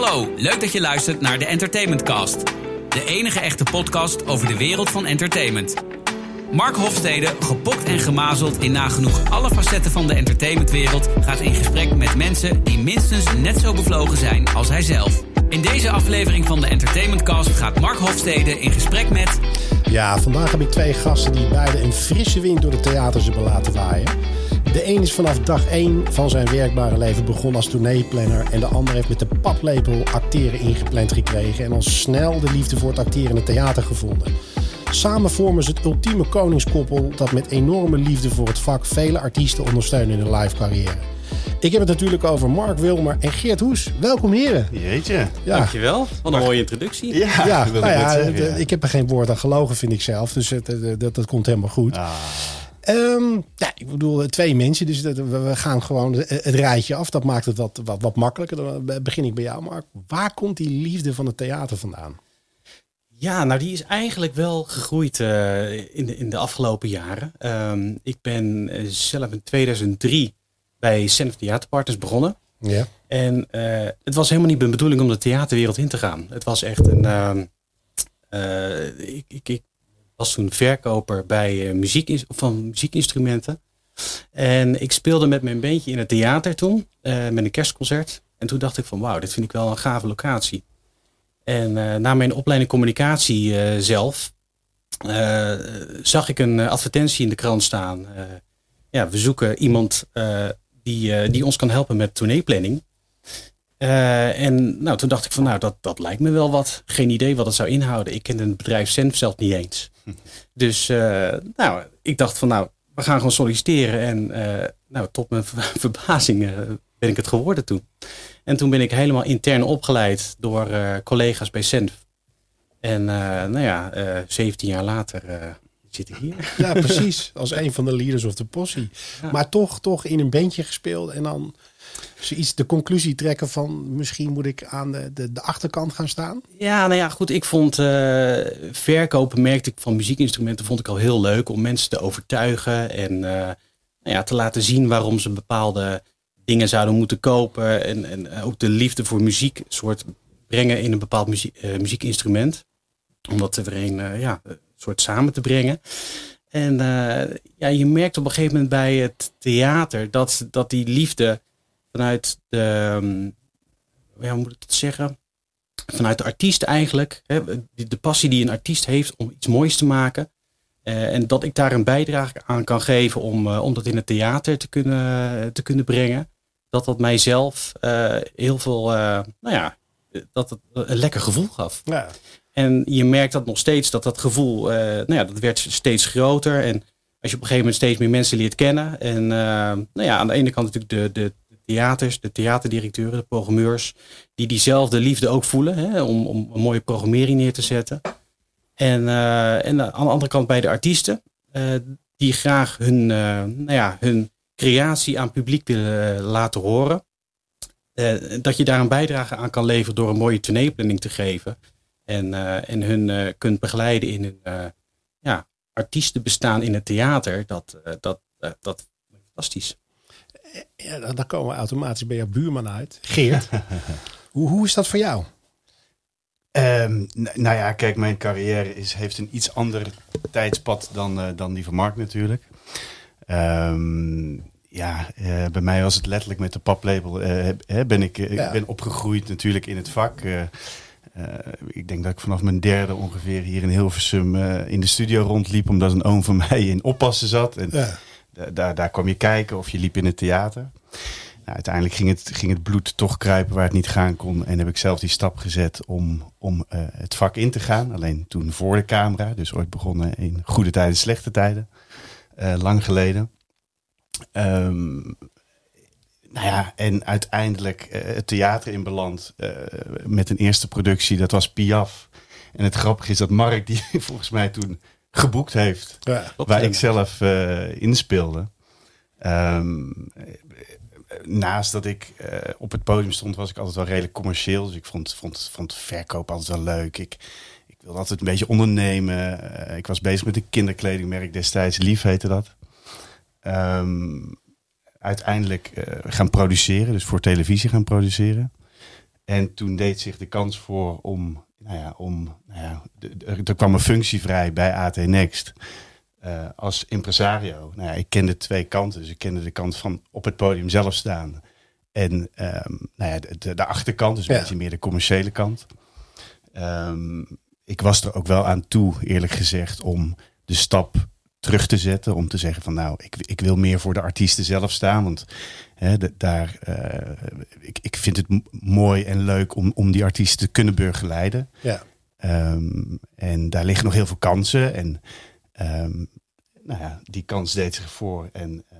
Hallo, leuk dat je luistert naar de Entertainment Cast. De enige echte podcast over de wereld van entertainment. Mark Hofstede, gepokt en gemazeld in nagenoeg alle facetten van de entertainmentwereld, gaat in gesprek met mensen die minstens net zo bevlogen zijn als hij zelf. In deze aflevering van de Entertainment Cast gaat Mark Hofstede in gesprek met. Ja, vandaag heb ik twee gasten die beide een frisse wind door de theaters hebben laten waaien. De een is vanaf dag 1 van zijn werkbare leven begonnen als tourneeplanner. En de ander heeft met de paplepel acteren ingepland gekregen. En al snel de liefde voor het acteren in het theater gevonden. Samen vormen ze het ultieme koningskoppel dat met enorme liefde voor het vak vele artiesten ondersteunen in hun live carrière. Ik heb het natuurlijk over Mark Wilmer en Geert Hoes. Welkom heren. Jeetje. Ja, Dankjewel. Wat een mooie introductie. Ja, dat nou ik ja, ik heb er geen woord aan gelogen, vind ik zelf. Dus het, eh, dat, dat komt helemaal goed. Ah, Ehm, ja, ik bedoel, eh, twee mensen, dus dat, we, gaan gewoon het, het rijtje af. Dat maakt het wat, wat, wat makkelijker. Dan begin ik bij jou, Mark. Waar komt die liefde van het theater vandaan? Ja, nou die is eigenlijk wel gegroeid eh, in, de, in de afgelopen jaren. Ehm, ik ben eh, zelf in 2003 bij Center Theaterpartners begonnen. Ja. En eh, het was helemaal niet mijn bedoeling om de theaterwereld in te gaan. Het was echt een... ehm, eh, ik, ik, ik was toen verkoper bij eh, muziek, van muziekinstrumenten. En ik speelde met mijn bandje in het theater toen, eh, met een kerstconcert. En toen dacht ik van wauw, dit vind ik wel een gave locatie. En eh, na mijn opleiding communicatie zelf zag ik een advertentie in de krant staan. Ja, we zoeken iemand die, die ons kan helpen met tourneeplanning. En nou, toen dacht ik van nou, dat, dat lijkt me wel wat. Geen idee wat het zou inhouden. Ik ken het bedrijf zelf niet eens. Dus eh, nou, ik dacht van nou, we gaan gewoon solliciteren. En eh, nou, tot mijn ver- verbazing eh, ben ik het geworden toen. En toen ben ik helemaal intern opgeleid door collega's bij Senf. En nou ja, eh 17 jaar later zit ik hier. ja, precies. Als een van de leaders of de possie. Ja. Maar toch, toch in een bandje gespeeld. En dan zoiets de conclusie trekken van... misschien moet ik aan de, de, de achterkant gaan staan. Ja, nou ja, goed. Ik vond eh, verkopen, merkte ik van muziekinstrumenten, vond ik al heel leuk om mensen te overtuigen en eh, nou ja, te laten zien waarom ze bepaalde dingen zouden moeten kopen. En, en ook de liefde voor muziek soort brengen in een bepaald muziek, eh, muziekinstrument. Om dat er een eh, ja, soort samen te brengen. En eh, ja, je merkt op een gegeven moment bij het theater dat, dat die liefde vanuit de, ehm, ja, hoe moet ik het zeggen? vanuit de artiest eigenlijk. Hè, de, de passie die een artiest heeft om iets moois te maken. Eh, en dat ik daar een bijdrage aan kan geven om, eh, om dat in het theater te kunnen, te kunnen brengen. Dat dat mijzelf eh, heel veel, nou ja, dat het een lekker gevoel gaf. Ja. En je merkt dat nog steeds, dat dat gevoel, nou ja, dat werd steeds groter. En als je op een gegeven moment steeds meer mensen leert kennen. En nou ja, aan de ene kant natuurlijk de, de theaters, de theaterdirecteuren, de programmeurs. Die diezelfde liefde ook voelen hè, om, om een mooie programmering neer te zetten. En, eh, en aan de andere kant bij de artiesten. eh, die graag hun, eh, nou ja, hun creatie aan publiek willen laten horen. Dat je daar een bijdrage aan kan leveren door een mooie tourneeplanning te geven. En, en hun kunt begeleiden in hun ja, artiestenbestaan in het theater. Dat, dat, eh, dat fantastisch. Ja, dan, komen we automatisch bij jouw buurman uit. Geert, hoe, hoe is dat voor jou? Ehm, nou ja, kijk, mijn carrière is, heeft een iets ander tijdspad dan, eh, dan die van Mark natuurlijk. Ehm, ja, eh, bij mij was het letterlijk met de eh, hè, ben ik, eh, Ja. ik ben opgegroeid natuurlijk in het vak. Eh, eh, ik denk dat ik vanaf mijn derde ongeveer hier in Hilversum eh, in de studio rondliep. Omdat een oom van mij in oppassen zat. En Ja. Da- daar, daar kwam je kijken of je liep in het theater. Nou, uiteindelijk ging het, ging het bloed toch kruipen waar het niet gaan kon. En heb ik zelf die stap gezet om, om eh, het vak in te gaan. Alleen toen voor de camera. Dus ooit begonnen in goede tijden, slechte tijden. Eh, lang geleden. Ehm, nou ja, en uiteindelijk eh, het theater in beland. met een eerste productie, dat was Piaf. En het grappige is dat Mark die volgens mij toen geboekt heeft Ja. waar ik zelf eh in speelde. Ehm, eh, naast dat ik eh, op het podium stond, was ik altijd wel redelijk commercieel. Dus ik vond, vond, vond verkoop altijd wel leuk. Ik, ik wilde altijd een beetje ondernemen. Eh, ik was bezig met een kinderkledingmerk destijds. Lief heette dat. Ehm, uiteindelijk eh, gaan produceren, dus voor televisie gaan produceren. En toen deed zich de kans voor om, nou ja, om, nou ja, er kwam een functie vrij bij AT Next. Uh, als impresario. Nou ja, ik kende twee kanten. Dus ik kende de kant van op het podium zelf staan. En um, nou ja, de, de, achterkant, dus een beetje meer de commerciële kant. Um, ik was er ook wel aan toe, eerlijk gezegd, om de stap terug te zetten. Om te zeggen van nou, ik, ik wil meer voor de artiesten zelf staan. Want de, daar, uh, ik, ik vind het mooi en leuk om, om die artiesten te kunnen begeleiden. Ja. Um, en daar liggen nog heel veel kansen. En um, nou ja, die kans deed zich voor. En uh,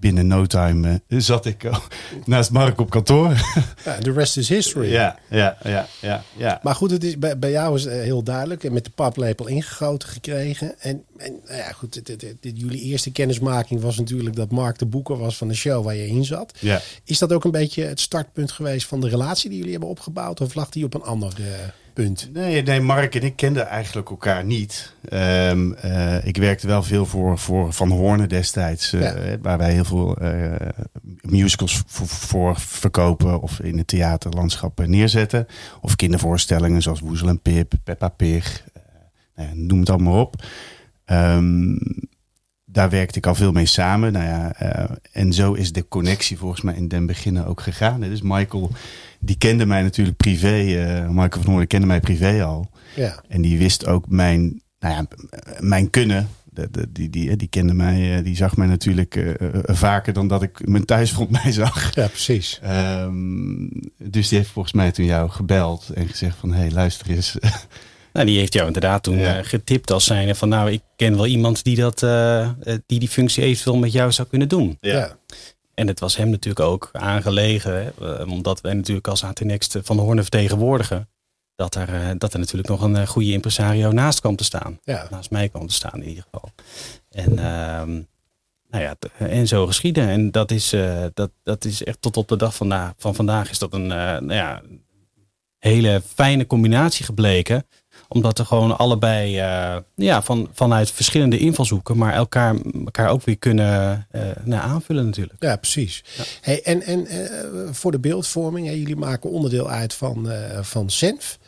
binnen no time uh, zat ik uh, naast Mark op kantoor. Ja, the rest is history. Ja, ja, ja, ja. ja. Maar goed, het is, bij, bij jou is het heel duidelijk. En met de paplepel ingegoten gekregen. En, en nou ja, goed, dit, dit, dit, jullie eerste kennismaking was natuurlijk dat Mark de boeker was van de show waar je in zat. Ja. Is dat ook een beetje het startpunt geweest van de relatie die jullie hebben opgebouwd? Of lag die op een ander punt? Nee, nee, Mark en ik kenden eigenlijk elkaar niet. Um, uh, ik werkte wel veel voor, voor Van Hoorne destijds, uh, ja. waar wij heel veel uh, musicals voor, voor, verkopen of in het theaterlandschap neerzetten. Of kindervoorstellingen zoals Woezel en Pip, Peppa Pig, nou noem het allemaal op. Um, daar werkte ik al veel mee samen. Nou ja, en zo is de connectie volgens mij in den beginnen ook gegaan. Dus Michael die kende mij natuurlijk privé. Uh, Michael van Hoorn kende mij privé al. Ja. En die wist ook mijn, nou ja, mijn kunnen. De, de, die, die, die kende mij, die zag mij natuurlijk uh, vaker dan dat ik mijn thuisfront mij zag. Ja, precies. Um, dus die heeft volgens mij toen jou gebeld en gezegd van, hé, hey, luister eens. Nou, die heeft jou inderdaad toen ja. uh, getipt als zijnde van, nou, ik ken wel iemand die, dat, uh, die die functie eventueel met jou zou kunnen doen. Ja. ja. En het was hem natuurlijk ook aangelegen, hè, omdat wij natuurlijk als AT Next van de Hoorn vertegenwoordigen, dat er, dat er natuurlijk nog een goede impresario naast kwam te staan. Ja. Naast mij kwam te staan in ieder geval. En, uh, nou ja, en zo geschieden. En dat is, uh, dat, dat is echt tot op de dag van, van vandaag is dat een uh, nou ja, hele fijne combinatie gebleken omdat er gewoon allebei uh, ja, van, vanuit verschillende invalshoeken, maar elkaar, elkaar ook weer kunnen uh, nou, aanvullen natuurlijk. Ja, precies. Ja. Hey, en en uh, voor de beeldvorming, jullie maken onderdeel uit van, van Senf.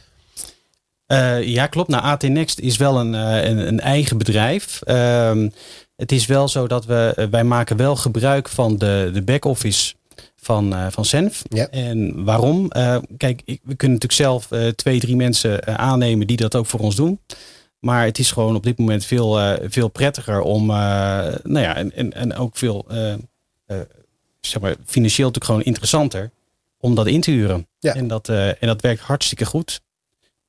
ja, klopt. Nou, AT Next is wel een, een, een eigen bedrijf. Ehm, het is wel zo dat we, wij maken wel gebruik van de, de back-office van, uh, van Senf. Ja. En waarom? Uh, kijk, ik, we kunnen natuurlijk zelf uh, twee, drie mensen aannemen die dat ook voor ons doen. Maar het is gewoon op dit moment veel, veel prettiger om, nou ja, en, en, en ook veel, zeg maar, financieel natuurlijk gewoon interessanter om dat in te huren. Ja. En, dat, en dat werkt hartstikke goed.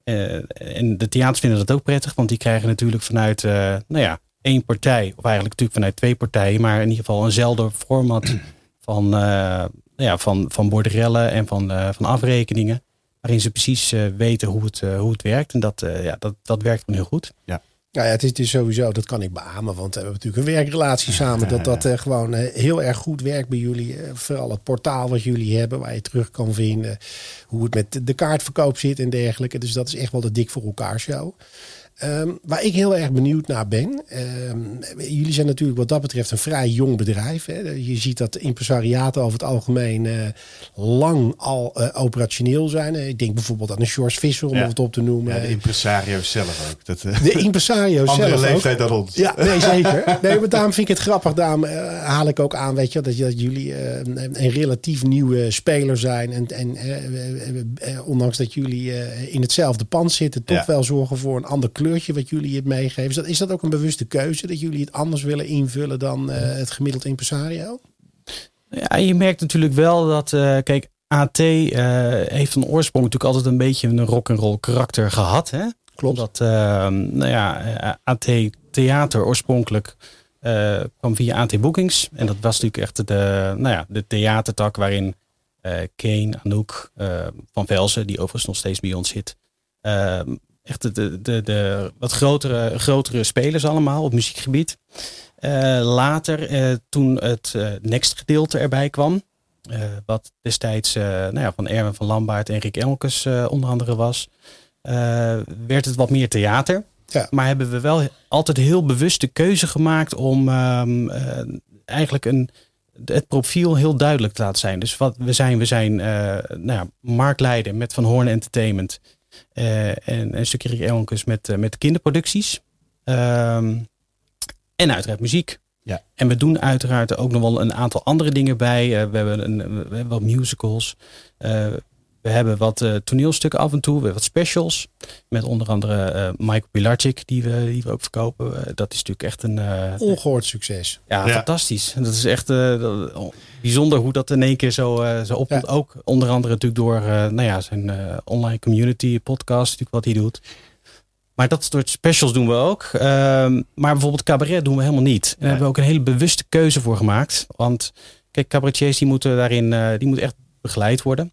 en de theaters vinden dat ook prettig, want die krijgen natuurlijk vanuit, nou ja, één partij, of eigenlijk natuurlijk vanuit twee partijen, maar in ieder geval eenzelfde format van, uh, ja, van, van borderellen en van, uh, van afrekeningen. Waarin ze precies uh, weten hoe het, hoe het werkt. En dat, ja, dat, dat werkt gewoon heel goed. Ja. Nou ja, het is, het is sowieso, dat kan ik beamen, want we hebben natuurlijk een werkrelatie samen. Dat dat uh, gewoon uh, heel erg goed werkt bij jullie. Uh, vooral het portaal wat jullie hebben, waar je terug kan vinden. Hoe het met de kaartverkoop zit en dergelijke. Dus dat is echt wel de dik voor elkaar show. Um, waar ik heel erg benieuwd naar ben. Um, jullie zijn natuurlijk wat dat betreft een vrij jong bedrijf. Hè. Je ziet dat impresariaten over het algemeen uh, lang al uh, operationeel zijn. Ik denk bijvoorbeeld aan een George Visser om ja. het op te noemen. Ja, de impresario zelf ook. Dat, uh, de impresario andere zelf leeftijd ook. dan ons. Ja, nee, zeker. Nee, maar daarom vind ik het grappig. Daarom haal ik ook aan, weet je, dat, dat jullie een, een, relatief nieuwe speler zijn. En, en ondanks dat jullie in hetzelfde pand zitten, toch Ja. wel zorgen voor een ander kleurtje wat jullie het meegeven. Is dat, is dat ook een bewuste keuze dat jullie het anders willen invullen dan uh, het gemiddeld impresario? Ja, je merkt natuurlijk wel dat, uh, kijk, AT uh, heeft van oorsprong natuurlijk altijd een beetje een rock'n'roll karakter gehad. Hè? Klopt. Dat, nou ja, AT Theater oorspronkelijk kwam via AT Bookings. En dat was natuurlijk echt de, nou ja, de theatertak waarin Kane, Anouk, Van Velzen, die overigens nog steeds bij ons zit, echt de, de, de, de, wat grotere, grotere spelers allemaal op muziekgebied. Uh, later, uh, toen het uh, next gedeelte erbij kwam, wat destijds nou ja, van Erwin van Lambaert en Rick Elkes onder andere was, werd het wat meer theater. Ja. Maar hebben we wel altijd heel bewust de keuze gemaakt om eigenlijk een, het profiel heel duidelijk te laten zijn. Dus wat we zijn, we zijn nou ja, marktleider met Van Hoorn Entertainment. Uh, en een stukje Rick Elkens met, uh, met kinderproducties. Ehm, en uiteraard muziek. Ja. En we doen uiteraard ook nog wel een aantal andere dingen bij. we, hebben een, we hebben wat musicals. We hebben wat uh, toneelstukken af en toe. We hebben wat specials. Met onder andere uh, Michael Pilarczyk, die we, die we ook verkopen. Uh, dat is natuurlijk echt een... Ongehoord succes. Ja, ja, fantastisch. Dat is echt dat, bijzonder hoe dat in één keer zo, zo opkomt. Ja. Ook onder andere natuurlijk door nou ja, zijn online community podcast, natuurlijk wat hij doet. Maar dat soort specials doen we ook. Ehm, maar bijvoorbeeld cabaret doen we helemaal niet. En daar hebben we ook een hele bewuste keuze voor gemaakt. Want kijk, cabaretiers die moeten daarin die moeten echt begeleid worden.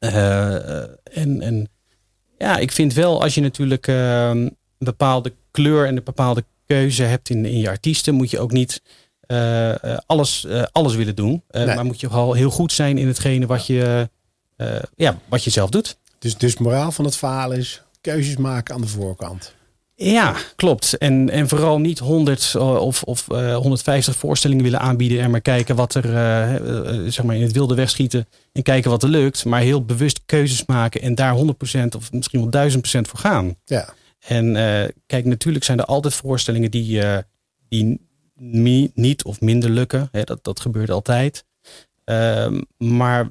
Uh, en, en ja, ik vind wel als je natuurlijk uh, een bepaalde kleur en een bepaalde keuze hebt in, in je artiesten, moet je ook niet uh, alles, alles willen doen. Nee. Maar moet je wel heel goed zijn in hetgene wat je, ja, wat je zelf doet. Dus, dus moraal van het verhaal is keuzes maken aan de voorkant. Ja, klopt. En, en vooral niet 100 of, of uh, 150 voorstellingen willen aanbieden en maar kijken wat er uh, uh, zeg maar in het wilde wegschieten en kijken wat er lukt. Maar heel bewust keuzes maken en daar 100% of misschien wel 1000% voor gaan. Ja. En kijk, natuurlijk zijn er altijd voorstellingen die, die niet of minder lukken. Hè, dat, dat gebeurt altijd. Ehm, maar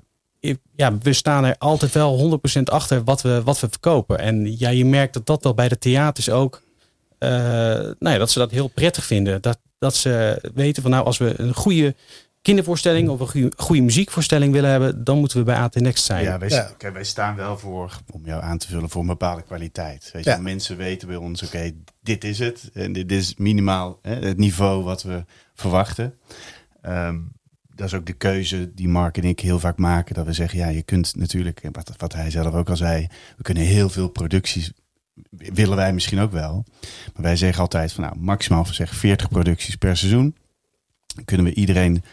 ja, we staan er altijd wel 100% achter wat we, wat we verkopen. En ja, je merkt dat dat wel bij de theaters ook. Uh, nou ja, dat ze dat heel prettig vinden. Dat, dat ze weten van nou, als we een goede kindervoorstelling of een goede, goede muziekvoorstelling willen hebben, dan moeten we bij AT Next zijn. Ja, wij, ja. Kijk, wij staan wel voor, om jou aan te vullen, voor een bepaalde kwaliteit. Weet je, ja. mensen weten bij ons, oké, okay, dit is het. En dit is minimaal hè, het niveau wat we verwachten. Um, dat is ook de keuze die Mark en ik heel vaak maken. Dat we zeggen, ja, je kunt natuurlijk, wat, wat hij zelf ook al zei, we kunnen heel veel producties, willen wij misschien ook wel. Maar wij zeggen altijd van nou, maximaal zeg 40 producties per seizoen. Dan kunnen we iedereen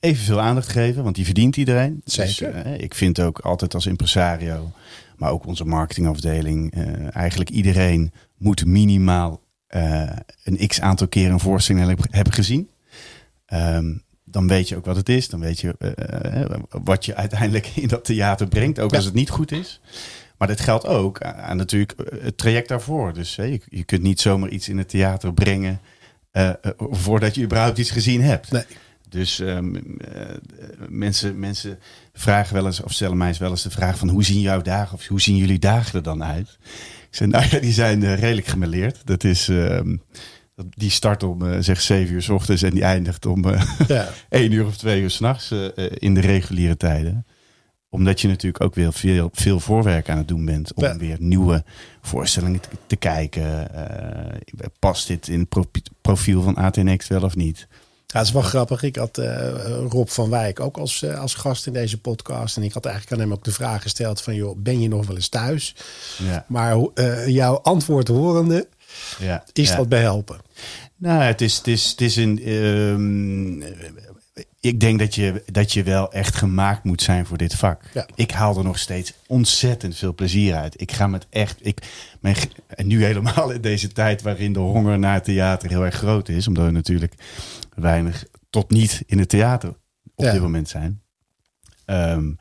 evenveel aandacht geven, want die verdient iedereen. Zeker. Dus, uh, ik vind ook altijd als impresario, maar ook onze marketingafdeling, uh, eigenlijk iedereen moet minimaal uh, een x aantal keer een voorstelling hebben gezien. Um, dan weet je ook wat het is. Dan weet je uh, wat je uiteindelijk in dat theater brengt, ook ja. als het niet goed is. Maar dat geldt ook aan natuurlijk het traject daarvoor. Dus je, je, kunt niet zomaar iets in het theater brengen uh, voordat je überhaupt iets gezien hebt. Nee. Dus um, uh, mensen, mensen vragen wel eens, of stellen mij eens wel eens de vraag van hoe zien jouw dagen, of hoe zien jullie dagen er dan uit? Ik zeg, nou ja, die zijn redelijk gemeleerd. Dat is, um, die start om uh, zeg 7 uur s ochtends en die eindigt om uh, ja. 1 uur of 2 uur s'nachts uh, in de reguliere tijden. Omdat je natuurlijk ook weer veel, veel voorwerk aan het doen bent om ja. weer nieuwe voorstellingen te, te kijken. past dit in het profiel van ATNX wel of niet? Ja, het is wel grappig. Ik had Rob van Wijk ook als, als gast in deze podcast. En ik had eigenlijk aan hem ook de vraag gesteld van... joh, ben je nog wel eens thuis? Ja. Maar jouw antwoord horende ja, is ja. dat behelpen? Nou, het is, het is, het is een. Um, ik denk dat je, dat je wel echt gemaakt moet zijn voor dit vak. Ja. Ik haal er nog steeds ontzettend veel plezier uit. Ik ga met echt. Ik, mijn, en nu helemaal in deze tijd waarin de honger naar theater heel erg groot is. Omdat we natuurlijk weinig tot niet in het theater op Ja. dit moment zijn. Um,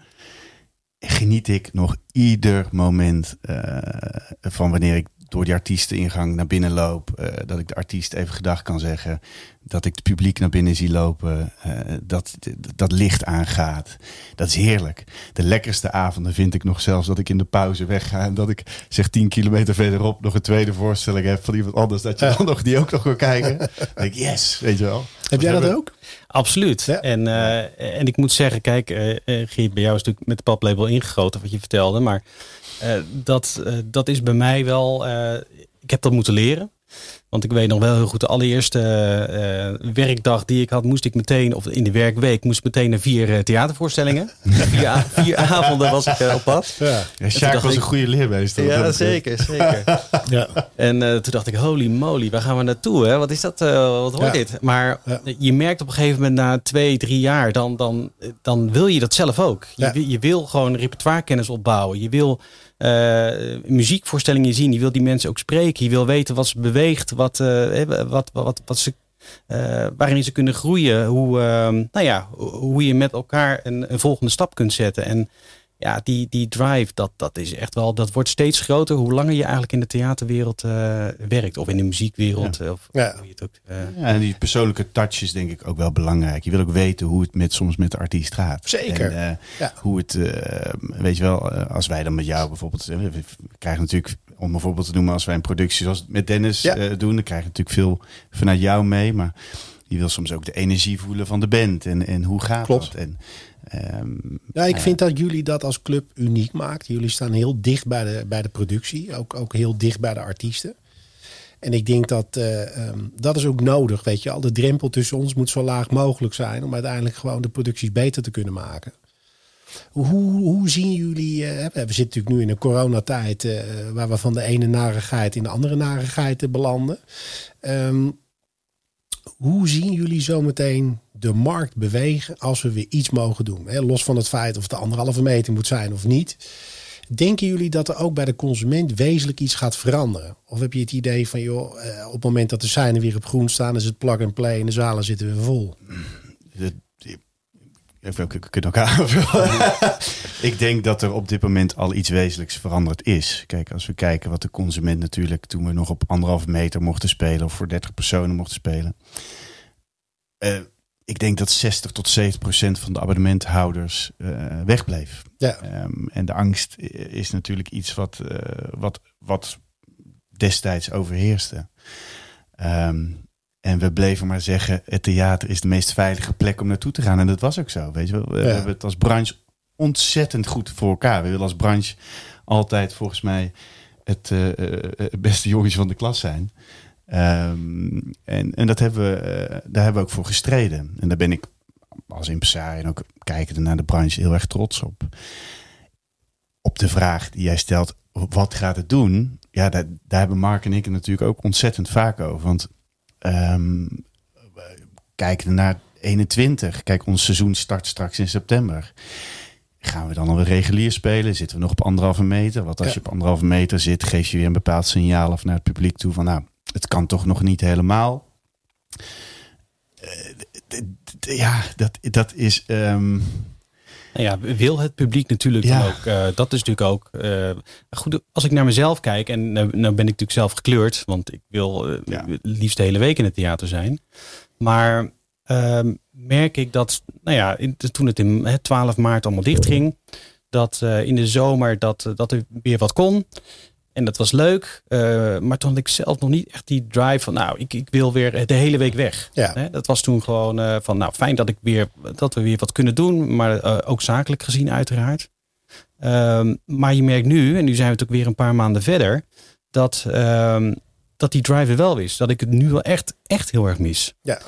geniet ik nog ieder moment uh, van wanneer ik door die artiesteningang naar binnen loop. Uh, dat ik de artiest even gedag kan zeggen. Dat ik het publiek naar binnen zie lopen. Uh, dat, dat licht aangaat. Dat is heerlijk. De lekkerste avonden vind ik nog zelfs dat ik in de pauze wegga. En dat ik zeg tien kilometer verderop nog een tweede voorstelling heb van iemand anders. Dat je ja. dan nog die ook nog wil kijken. dan denk ik, yes, weet je wel. Heb jij dat ook? Absoluut. Ja. En, uh, en ik moet zeggen, kijk, uh, Geert, bij jou is natuurlijk met de paplabel ingegoten wat je vertelde. Maar dat, uh, dat is bij mij wel. Ik heb dat moeten leren. Want ik weet nog wel heel goed, de allereerste werkdag die ik had, moest ik meteen, of in de werkweek, moest ik meteen naar vier theatervoorstellingen. vier, vier, avonden was ik op pad. Ja, ja Sjaak was ik, een goede leermeester. Ja, zeker, zeker. ja. En toen dacht ik, holy moly, waar gaan we naartoe? Hè? Wat is dat? wat hoort ja. dit? Maar ja. je merkt op een gegeven moment na twee, drie jaar, dan, dan, dan wil je dat zelf ook. Je, je wil gewoon repertoirekennis opbouwen. Je wil uh, muziekvoorstellingen zien. Je wil die mensen ook spreken. Je wil weten wat ze beweegt, wat, uh, wat, wat, wat, ze, uh, waarin ze kunnen groeien. Hoe, uh, nou ja, hoe je met elkaar een, een volgende stap kunt zetten. En ja, die, die drive, dat, dat is echt wel, dat wordt steeds groter hoe langer je eigenlijk in de theaterwereld uh, werkt. Of in de muziekwereld. Ja. Of, Ja. hoe je het ook, uh, Ja, en die persoonlijke touch is denk ik ook wel belangrijk. Je wil ook weten hoe het met, soms met de artiest gaat. Zeker. En, eh, Ja. Hoe het, eh, weet je wel, eh, als wij dan met jou bijvoorbeeld, eh, we krijgen natuurlijk, om een voorbeeld te noemen, als wij een productie zoals met Dennis Ja. eh, doen, dan krijg je natuurlijk veel vanuit jou mee. Maar je wil soms ook de energie voelen van de band. En, en hoe gaat Klopt. dat? En, ehm, Ja, ik Ja. vind dat jullie dat als club uniek maakt. Jullie staan heel dicht bij de, bij de productie. Ook, ook heel dicht bij de artiesten. En ik denk dat eh, ehm, dat is ook nodig. Weet je, al de drempel tussen ons moet zo laag mogelijk zijn. Om uiteindelijk gewoon de producties beter te kunnen maken. Hoe, hoe zien jullie. eh, we zitten natuurlijk nu in een coronatijd. eh, waar we van de ene narigheid in de andere narigheid eh, belanden. Ehm, hoe zien jullie zometeen de markt bewegen als we weer iets mogen doen? Hè? Los van het feit of het de anderhalve meter moet zijn of niet. Denken jullie dat er ook bij de consument wezenlijk iets gaat veranderen? Of heb je het idee van, joh, eh, op het moment dat de seinen weer op groen staan, is het plug and play en de zalen zitten weer vol? aanvullen. ik denk dat er op dit moment al iets wezenlijks veranderd is. Kijk, als we kijken wat de consument natuurlijk toen we nog op anderhalve meter mochten spelen of voor 30 personen mochten spelen. Eh, ik denk dat 60 tot 70 procent van de abonnementhouders eh, wegbleef. Ja, Ehm, en de angst is natuurlijk iets wat, eh, wat, wat destijds overheerste. Ehm, en we bleven maar zeggen, het theater is de meest veilige plek om naartoe te gaan. En dat was ook zo. Weet je wel? We Ja. hebben het als branche ontzettend goed voor elkaar. We willen als branche altijd volgens mij het eh, het beste jongens van de klas zijn. Ehm, en, en dat hebben we, eh, daar hebben we ook voor gestreden. En daar ben ik als impresario en ook kijkende naar de branche heel erg trots op. Op de vraag die jij stelt, wat gaat het doen? Ja, daar, daar hebben Mark en ik het natuurlijk ook ontzettend vaak over. Want ehm kijken naar 21. Kijk, ons seizoen start straks in september. Gaan we dan alweer regulier spelen? Zitten we nog op anderhalve meter? Want als Ja. je op anderhalve meter zit, geef je weer een bepaald signaal of naar het publiek toe van nou, het kan toch nog niet helemaal. Eh, Ja, dat, dat is. ehm, Nou ja, wil het publiek natuurlijk Ja. dan ook. eh, dat is natuurlijk ook. eh, goed, als ik naar mezelf kijk, en nou, nou ben ik natuurlijk zelf gekleurd, want ik wil Ja. liefst de hele week in het theater zijn. Maar ehm, merk ik dat, nou ja, in, toen het in hè, 12 maart allemaal dicht ging, dat in de zomer dat, dat er weer wat kon. En dat was leuk. eh, maar toen had ik zelf nog niet echt die drive van, nou, ik, ik wil weer de hele week weg. ja. Hè, dat was toen gewoon eh, van, nou fijn dat, ik weer, dat we weer wat kunnen doen, maar eh, ook zakelijk gezien uiteraard. Ehm, maar je merkt nu, en nu zijn we natuurlijk weer een paar maanden verder, dat, ehm, dat die drive er wel is. Dat ik het nu wel echt, echt heel erg mis. Ja.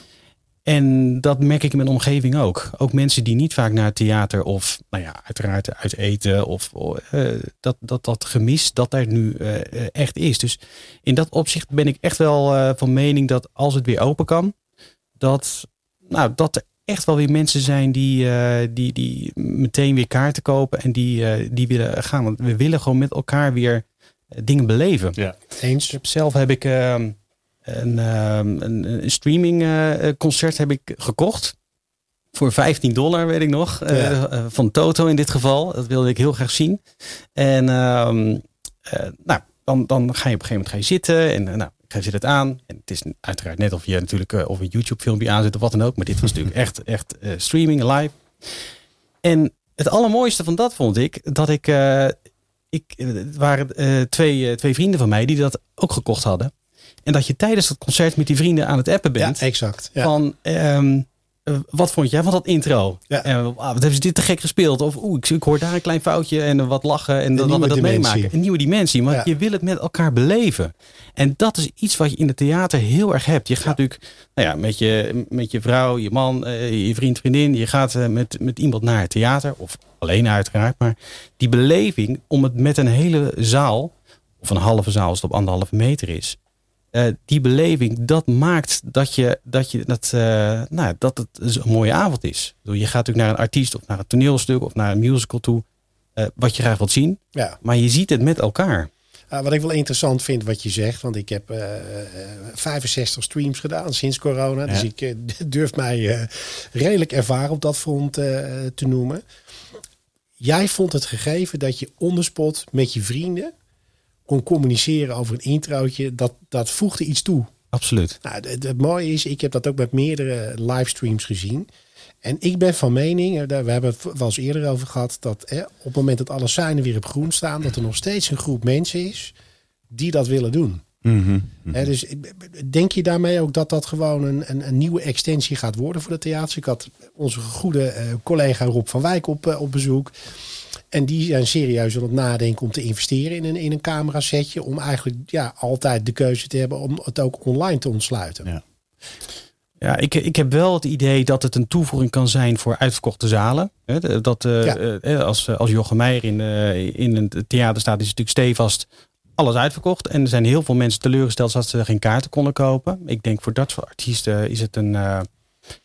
En dat merk ik in mijn omgeving ook. Ook mensen die niet vaak naar het theater of, nou ja, uiteraard uit eten of eh, dat, dat, dat gemis dat daar nu eh, echt is. Dus in dat opzicht ben ik echt wel eh, van mening dat als het weer open kan, dat, nou, dat er echt wel weer mensen zijn die, eh, die, die meteen weer kaarten kopen en die, die willen gaan. Want we willen gewoon met elkaar weer dingen beleven. ja. Eens. Zelf heb ik ehm, een, ehm, een, een streaming eh, concert heb ik gekocht. Voor 15 dollar, weet ik nog. eh, Ja. eh, van Toto in dit geval. Dat wilde ik heel graag zien. En ehm, eh, nou, dan, dan ga je op een gegeven moment ga je zitten. En eh, nou, ik zet het aan. En het is uiteraard net of je natuurlijk eh, of een YouTube filmpje aanzet of wat dan ook. Maar dit was natuurlijk echt, echt eh, streaming live. En het allermooiste van dat vond ik dat ik. eh, ik eh, het waren eh, twee, eh, twee vrienden van mij die dat ook gekocht hadden. En dat je tijdens dat concert met die vrienden aan het appen Ja, bent. exact. Ja. Van ehm, eh, wat vond jij van dat intro? Ja. En ah, wat hebben ze dit te gek gespeeld? Of oeh, ik, ik hoor daar een klein foutje en eh, wat lachen en dat, dat we dat dimensie. meemaken. Een nieuwe dimensie. Maar Ja. je wil het met elkaar beleven. En dat is iets wat je in het theater heel erg hebt. Je gaat natuurlijk nou ja, met, je, met je vrouw, je man, eh, je vriend, vriendin. Je gaat eh, met, met iemand naar het theater. Of alleen uiteraard. Maar die beleving om het met een hele zaal. Of een halve zaal als het op anderhalve meter is. Eh, die beleving, dat maakt dat je dat, je, dat, eh, nou, dat het een mooie avond is. Bedoel, Je gaat natuurlijk naar een artiest of naar een toneelstuk of naar een musical toe. eh, wat je graag wilt zien. ja. Maar je ziet het met elkaar. Uh, wat ik wel interessant vind wat je zegt, want ik heb uh, 65 streams gedaan sinds corona. Dus ik durf mij redelijk ervaren op dat front te noemen. Jij vond het gegeven dat je onderspot met je vrienden kon communiceren over een introotje. Dat, dat voegde iets toe. Absoluut. Nou, het, het mooie is, ik heb dat ook met meerdere livestreams gezien. En ik ben van mening, we hebben het wel eens eerder over gehad, dat op het moment dat alle seinen weer op groen staan, dat er nog steeds een groep mensen is die dat willen doen. Mhm. dus denk je daarmee ook dat dat gewoon een, een, een, nieuwe extensie gaat worden voor de theater? Ik had onze goede uh, collega Rob van Wijk op, uh, op bezoek. En die zijn serieus aan het nadenken om te investeren in een, in een camerasetje. Om eigenlijk ja, altijd de keuze te hebben om het ook online te ontsluiten. Ja. Ja, ik, ik heb wel het idee dat het een toevoeging kan zijn voor uitverkochte zalen. Dat uh, als, als Jochem Meijer in, in het theater staat, is het natuurlijk stevast alles uitverkocht. En er zijn heel veel mensen teleurgesteld dat ze geen kaarten konden kopen. Ik denk voor dat soort artiesten is het een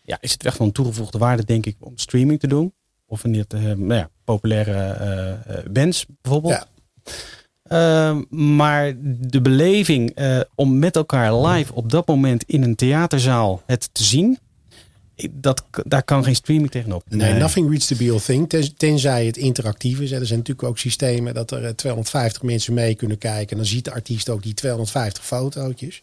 ja, is het echt wel een toegevoegde waarde, denk ik, om streaming te doen. Of een uh, nou ja, populaire bands bijvoorbeeld. Ja. Ehm, maar de beleving eh, om met elkaar live op dat moment in een theaterzaal het te zien, dat, daar kan geen streaming tegenop. Nee, nothing reads the be thing, tenzij het interactief is. Er zijn natuurlijk ook systemen dat er 250 eh, mensen mee kunnen kijken. En dan ziet de artiest ook die 250 fotootjes.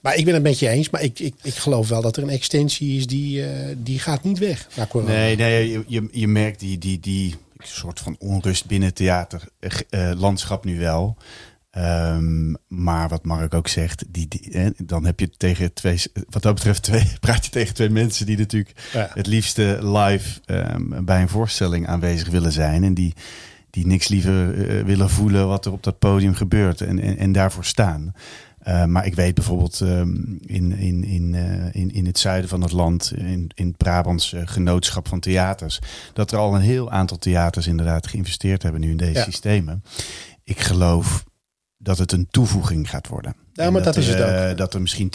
Maar ik ben het met je eens. Maar ik, ik, ik geloof wel dat er een extensie is die, uh, die gaat niet weg. Nee, nee je, je, je merkt die, die, die soort van onrust binnen het theaterlandschap nu wel. Um, maar wat Mark ook zegt, die, die, dan heb je tegen twee, wat dat betreft, twee, praat je tegen twee mensen die natuurlijk het liefste live um, bij een voorstelling aanwezig willen zijn. En die, die niks liever uh, willen voelen wat er op dat podium gebeurt en, en, en daarvoor staan. Uh, maar ik weet bijvoorbeeld um, in, in, in, uh, in, in het zuiden van het land, in, in het Brabants genootschap van theaters, dat er al een heel aantal theaters inderdaad geïnvesteerd hebben nu in deze ja. systemen. Ik geloof dat het een toevoeging gaat worden. Ja, maar dat, dat, is het ook. Uh, dat er misschien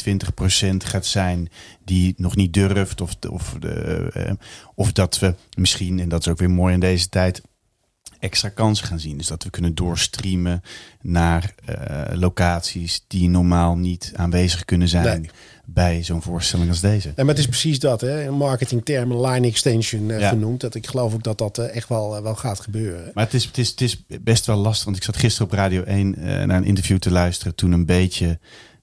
20% gaat zijn die nog niet durft. Of, of, de, of dat we misschien, en dat is ook weer mooi in deze tijd, extra kansen gaan zien. Dus dat we kunnen doorstreamen naar uh, locaties die normaal niet aanwezig kunnen zijn. Bij zo'n voorstelling als deze. En maar het is precies dat, hè? in marketingtermen line extension uh, ja. genoemd. Dat ik geloof ook dat dat uh, echt wel, wel gaat gebeuren. Maar het is, het, is, het is best wel lastig. Want ik zat gisteren op Radio 1 naar een interview te luisteren. Toen een beetje.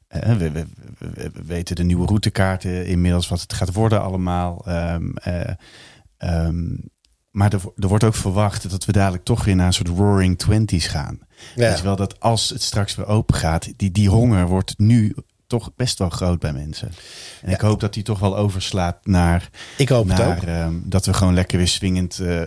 We, we, we, we, weten de nieuwe routekaarten inmiddels, wat het gaat worden allemaal. Um, um, maar er, er, wordt ook verwacht dat we dadelijk toch weer naar een soort roaring twenties gaan. Ja. Is wel dat als het straks weer open gaat, die, die honger wordt nu toch best wel groot bij mensen. En ja. ik hoop dat die toch wel overslaat naar, ik hoop naar, het ook. Uh, dat we gewoon lekker weer swingend uh, uh,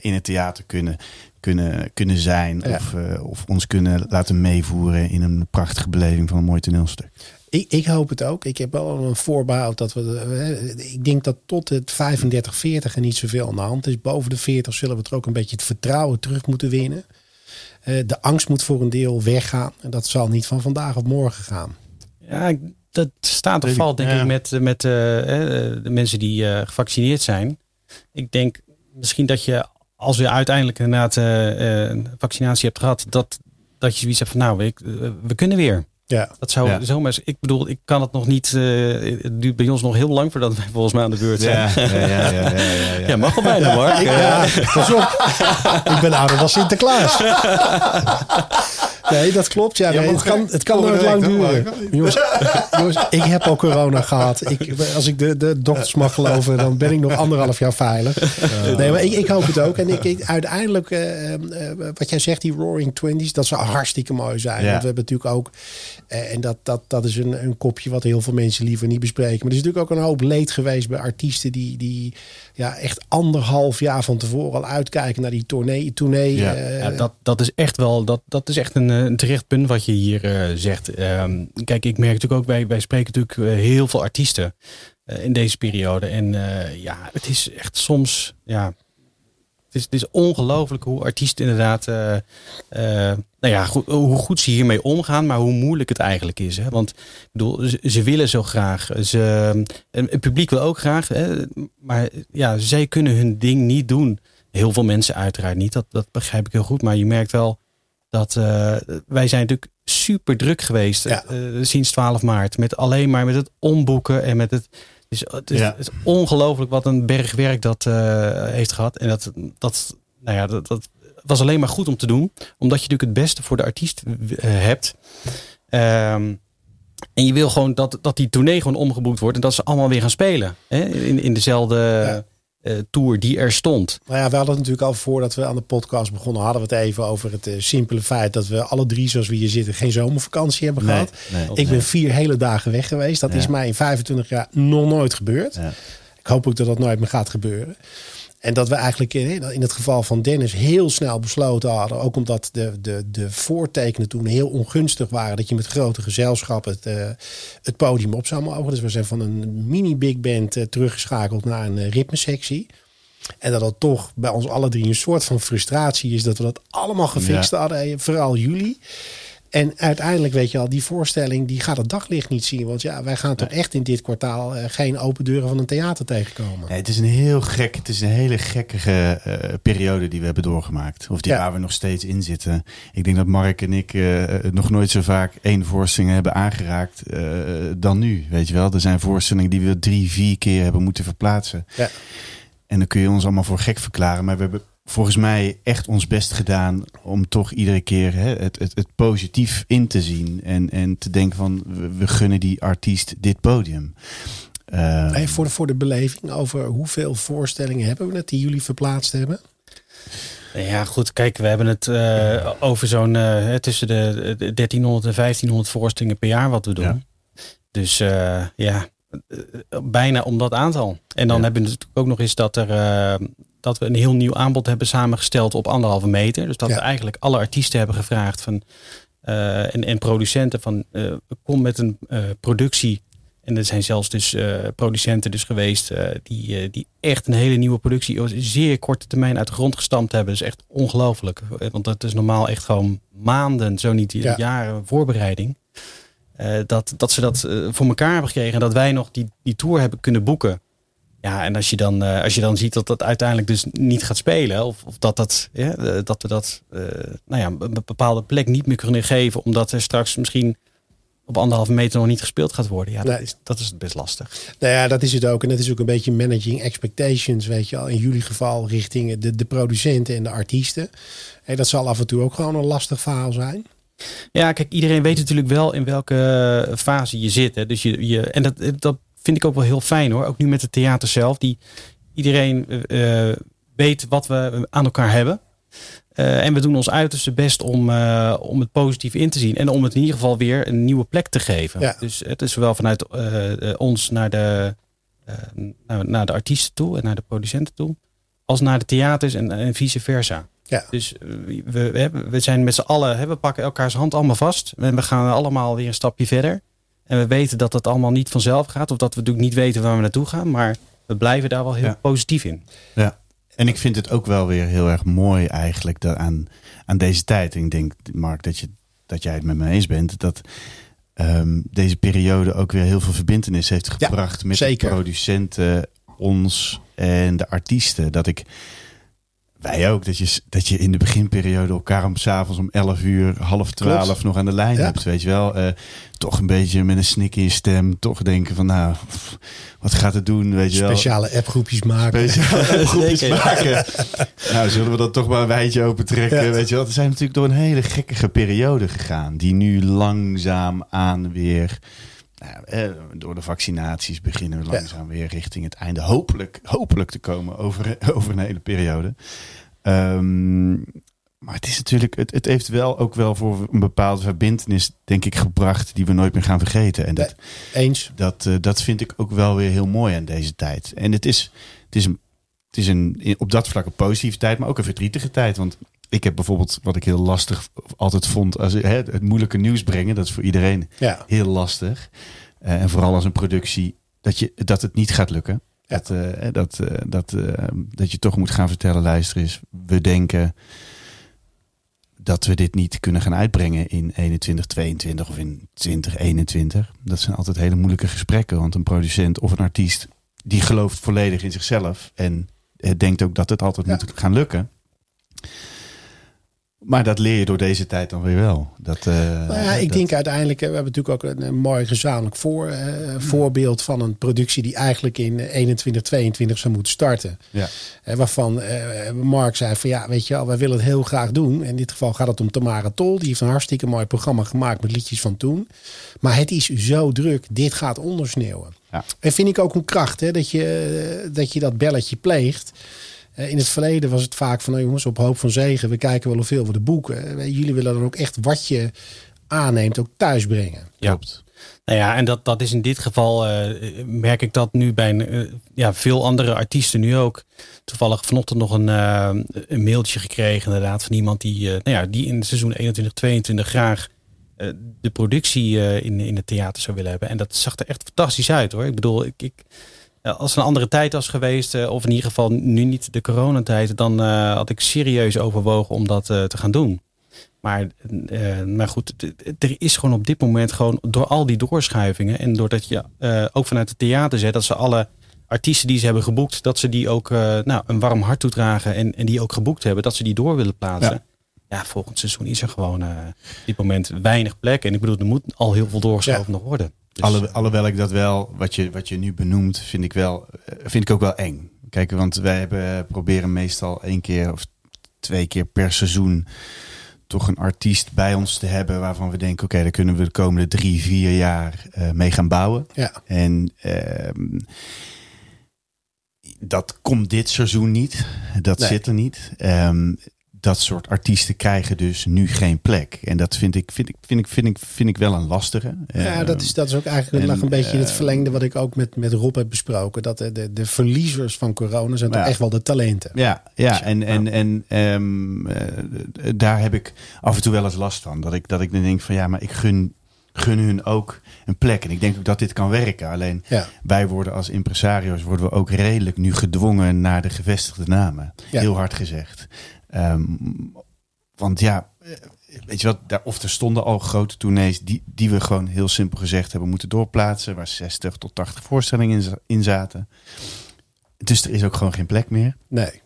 in het theater kunnen, kunnen, kunnen zijn. Ja. Of, of ons kunnen laten meevoeren in een prachtige beleving van een mooi toneelstuk. Ik, ik, hoop het ook. Ik heb wel een voorbehoud dat we. Ik denk dat tot het 35, 40 er niet zoveel aan de hand is. Boven de 40 zullen we er ook een beetje het vertrouwen terug moeten winnen. De angst moet voor een deel weggaan. En dat zal niet van vandaag op morgen gaan. Ja, dat staat of valt denk ja. ik met, met uh, de mensen die uh, gevaccineerd zijn. Ik denk misschien dat je als je uiteindelijk inderdaad uh, een vaccinatie hebt gehad, dat, dat je zoiets hebt van nou, ik, we kunnen weer. Ja. Dat zou ja. zomaar. Ik bedoel, ik kan het nog niet. Uh, het duurt bij ons nog heel lang voordat wij volgens mij aan de beurt zijn. Ja, ja, ja, ja, ja, ja. ja mag wel bijna, Mark. Ik, ja, pas op. ik ben ouder dan Sinterklaas. Nee, dat klopt. Ja, nee, het kan, het kan nooit lang duren. Jongens, jongens, ik heb al corona gehad. Ik, als ik de, de dokters mag geloven, dan ben ik nog anderhalf jaar veilig. Nee, maar ik, ik hoop het ook. En ik, ik uiteindelijk, uh, uh, wat jij zegt, die Roaring Twenties, dat zou hartstikke mooi zijn. Ja. Want we hebben natuurlijk ook, uh, en dat, dat, dat is een, een kopje wat heel veel mensen liever niet bespreken. Maar er is natuurlijk ook een hoop leed geweest bij artiesten die, die ja, echt anderhalf jaar van tevoren al uitkijken naar die tournee. tournee ja. ja dat, dat is echt wel, dat, dat is echt een, een terecht punt wat je hier uh, zegt. Um, kijk, ik merk natuurlijk ook, wij, wij spreken natuurlijk uh, heel veel artiesten uh, in deze periode. En ja, het is echt soms, ja, het is, het is ongelooflijk hoe artiesten inderdaad, nou ja, goed, hoe goed ze hiermee omgaan, maar hoe moeilijk het eigenlijk is. Hè? Want ik bedoel, ze, ze willen zo graag, ze, het publiek wil ook graag, hè? maar ja, zij kunnen hun ding niet doen. Heel veel mensen uiteraard niet, dat, dat begrijp ik heel goed. Maar je merkt wel, Dat wij zijn natuurlijk super druk geweest sinds 12 maart. Met alleen maar met het omboeken en met het. Dus het is, het is ongelooflijk wat een berg werk dat heeft gehad. En dat, dat, nou ja, dat, dat was alleen maar goed om te doen. Omdat je natuurlijk het beste voor de artiest hebt. Um, en je wil gewoon dat, dat die tournee gewoon omgeboekt wordt. En dat ze allemaal weer gaan spelen. Hè? In, in dezelfde ja. Uh, tour die er stond. Nou ja, we hadden natuurlijk al voordat we aan de podcast begonnen. Hadden we het even over het uh, simpele feit dat we alle drie zoals we hier zitten geen zomervakantie hebben nee, gehad. Nee, ik ben vier hele dagen weg geweest. Dat ja. is mij in 25 jaar nog nooit gebeurd. Ja. Ik hoop ook dat dat nooit meer gaat gebeuren. En dat we eigenlijk in het geval van Dennis heel snel besloten hadden. Ook omdat de, de, de voortekenen toen heel ongunstig waren. Dat je met grote gezelschappen het, uh, het podium op zou mogen. Dus we zijn van een mini big band uh, teruggeschakeld naar een uh, ritmesectie. En dat dat toch bij ons alle drie een soort van frustratie is. Dat we dat allemaal gefixt ja. hadden. Vooral jullie. En uiteindelijk, weet je al, die voorstelling die gaat het daglicht niet zien. Want ja, wij gaan toch echt in dit kwartaal uh, geen open deuren van een theater tegenkomen. Nee, het is een heel gek, het is een hele gekkige uh, periode die we hebben doorgemaakt. Of die ja. waar we nog steeds in zitten. Ik denk dat Mark en ik uh, nog nooit zo vaak één voorstelling hebben aangeraakt dan nu. Weet je wel, er zijn voorstellingen die we drie, vier keer hebben moeten verplaatsen. Ja. En dan kun je ons allemaal voor gek verklaren. Maar we hebben volgens mij echt ons best gedaan om toch iedere keer hè, het, het, het, positief in te zien. En, en te denken van we, we gunnen die artiest dit podium. Uh, Even voor de, voor de beleving over hoeveel voorstellingen hebben we het die jullie verplaatst hebben? Ja, goed. Kijk, we hebben het uh, over zo'n uh, tussen de 1300 en 1500 voorstellingen per jaar wat we doen. Ja. Dus ja, bijna om dat aantal. En dan ja. hebben we natuurlijk ook nog eens dat er dat we een heel nieuw aanbod hebben samengesteld op anderhalve meter. Dus dat ja. we eigenlijk alle artiesten hebben gevraagd van, uh, en, en producenten van uh, kom met een productie. En er zijn zelfs dus producenten dus geweest die, die echt een hele nieuwe productie op zeer korte termijn uit de grond gestampt hebben. Dat is echt ongelooflijk. Want dat is normaal echt gewoon maanden, zo niet ja. jaren voorbereiding. Dat, dat ze dat voor elkaar hebben gekregen en dat wij nog die, die tour hebben kunnen boeken. Ja, en als je dan, uh, als je dan ziet dat dat uiteindelijk dus niet gaat spelen, of, of dat, dat, ja, dat we dat nou ja, een bepaalde plek niet meer kunnen geven, omdat er straks misschien op anderhalve meter nog niet gespeeld gaat worden. Ja, nee. dat, is, dat is best lastig. Nou ja, dat is het ook. En dat is ook een beetje managing expectations, weet je al. In jullie geval richting de, de producenten en de artiesten. Hey, dat zal af en toe ook gewoon een lastig verhaal zijn. Ja, kijk, iedereen weet natuurlijk wel in welke fase je zit. Hè. Dus je, je, en dat, dat vind ik ook wel heel fijn hoor. Ook nu met het theater zelf. Die iedereen uh, weet wat we aan elkaar hebben. Uh, en we doen ons uiterste best om, uh, om het positief in te zien. En om het in ieder geval weer een nieuwe plek te geven. Ja. Dus het is zowel vanuit ons naar de, naar, naar, de artiesten toe en naar de producenten toe. Als naar de theaters en, en vice versa. Ja. Dus we, we, we zijn met z'n allen, we pakken elkaars hand allemaal vast. En we gaan allemaal weer een stapje verder. En we weten dat dat allemaal niet vanzelf gaat. Of dat we natuurlijk niet weten waar we naartoe gaan. Maar we blijven daar wel heel ja. positief in. Ja. En ik vind het ook wel weer heel erg mooi eigenlijk dat aan, aan deze tijd. En ik denk, Mark, dat, je, dat jij het met me eens bent. Dat um, deze periode ook weer heel veel verbindenis heeft gebracht. Ja, met zeker. de producenten, ons en de artiesten. Dat ik wij ook, dat je, dat je in de beginperiode elkaar om s'avonds om 11 uur, half 12 Klopt. nog aan de lijn ja. hebt. Weet je wel, uh, toch een beetje met een snik in je stem, toch denken van nou, wat gaat het doen? Weet je wel. Speciale appgroepjes maken. Speciale appgroepjes maken. nou, zullen we dat toch maar een wijtje open trekken? Ja. Weet je wel, we zijn natuurlijk door een hele gekkige periode gegaan, die nu langzaam aan weer. Nou, eh, door de vaccinaties beginnen we langzaam weer richting het einde. Hopelijk, hopelijk te komen over, over een hele periode. Um, maar het is natuurlijk, het, het heeft wel ook wel voor een bepaalde verbindenis, denk ik, gebracht die we nooit meer gaan vergeten. En dat, Eens. Dat, uh, dat vind ik ook wel weer heel mooi aan deze tijd. En het is, het is, een, het is een, op dat vlak een positieve tijd, maar ook een verdrietige tijd. Want ik heb bijvoorbeeld, wat ik heel lastig altijd vond, als, hè, het moeilijke nieuws brengen. Dat is voor iedereen ja. heel lastig. Uh, en vooral als een productie, dat, je, dat het niet gaat lukken. Ja. Dat, uh, dat, uh, dat, dat je toch moet gaan vertellen, luister eens, we denken dat we dit niet kunnen gaan uitbrengen in 2122 of in 2021. Dat zijn altijd hele moeilijke gesprekken. Want een producent of een artiest die gelooft volledig in zichzelf en denkt ook dat het altijd ja. moet gaan lukken. Maar dat leer je door deze tijd dan weer wel. Dat, uh, nou ja, ik denk uiteindelijk, we hebben natuurlijk ook een, mooi gezamenlijk voor, uh, voorbeeld van een productie die eigenlijk in 21, 22 zou moeten starten. Ja. Uh, waarvan Mark zei van ja, weet je wel, wij willen het heel graag doen. In dit geval gaat het om Tamara Tol. Die heeft een hartstikke mooi programma gemaakt met liedjes van toen. Maar het is zo druk, dit gaat ondersneeuwen. Ja. En vind ik ook een kracht hè, dat, je, dat je dat belletje pleegt. In het verleden was het vaak van, nou jongens, op hoop van zegen. We kijken wel hoeveel we de boeken. Jullie willen dan ook echt wat je aanneemt ook thuis brengen. Ja. Klopt. Nou ja, en dat, dat is in dit geval, uh, merk ik dat nu bij uh, ja, veel andere artiesten nu ook. Toevallig vanochtend nog een, uh, een mailtje gekregen inderdaad van iemand die, nou ja, die in het seizoen 21-22 graag de productie in, in het theater zou willen hebben. En dat zag er echt fantastisch uit hoor. Ik bedoel, ik, ik als het een andere tijd was geweest, eh, of in ieder geval nu niet de coronatijd, dan uh, had ik serieus overwogen om dat uh, te gaan doen. Maar, maar goed, er is gewoon op dit moment gewoon door al die doorschuivingen en doordat je ook vanuit het theater zet dat ze alle artiesten die ze hebben geboekt, dat ze die ook nou, een warm hart toedragen en, en die ook geboekt hebben, dat ze die door willen plaatsen. Ja ja, volgend seizoen is er gewoon uh, op dit moment weinig plek. En ik bedoel, er moet al heel veel doorgeschoven nog worden. Dus, Alle, alhoewel ik dat wel, wat je, wat je nu benoemt, vind ik, wel, eh, vind ik ook wel eng. Kijk, want wij hebben, proberen meestal één keer of twee keer per seizoen toch een artiest bij ons te hebben waarvan we denken, oké, daar kunnen we de komende drie, vier jaar uh, mee gaan bouwen. Ja. En uh, dat komt dit seizoen niet. Dat nee. zit er niet. Um, dat soort artiesten krijgen dus nu geen plek. En dat vind ik, vind ik, vind ik, vind ik, vind ik wel een lastige. Ja, dat is, dat is ook eigenlijk en, lag een beetje in het verlengde wat ik ook met, met Rob heb besproken. Dat de, de, de verliezers van corona zijn toch echt wel de talenten. Ja, ja en, en, en um, uh, daar heb ik af en toe wel eens last van. Dat ik, dat ik dan denk van ja, maar ik gun gun hun ook een plek. En ik denk ook dat dit kan werken. Alleen ja. wij worden als impresario's worden we ook redelijk nu gedwongen naar de gevestigde namen. Ja. Heel hard gezegd. Um, want ja, weet je wat, daar, of er stonden al grote tournees die, die we gewoon heel simpel gezegd hebben moeten doorplaatsen, waar 60 tot 80 voorstellingen in, in zaten. Dus er is ook gewoon geen plek meer. Nee.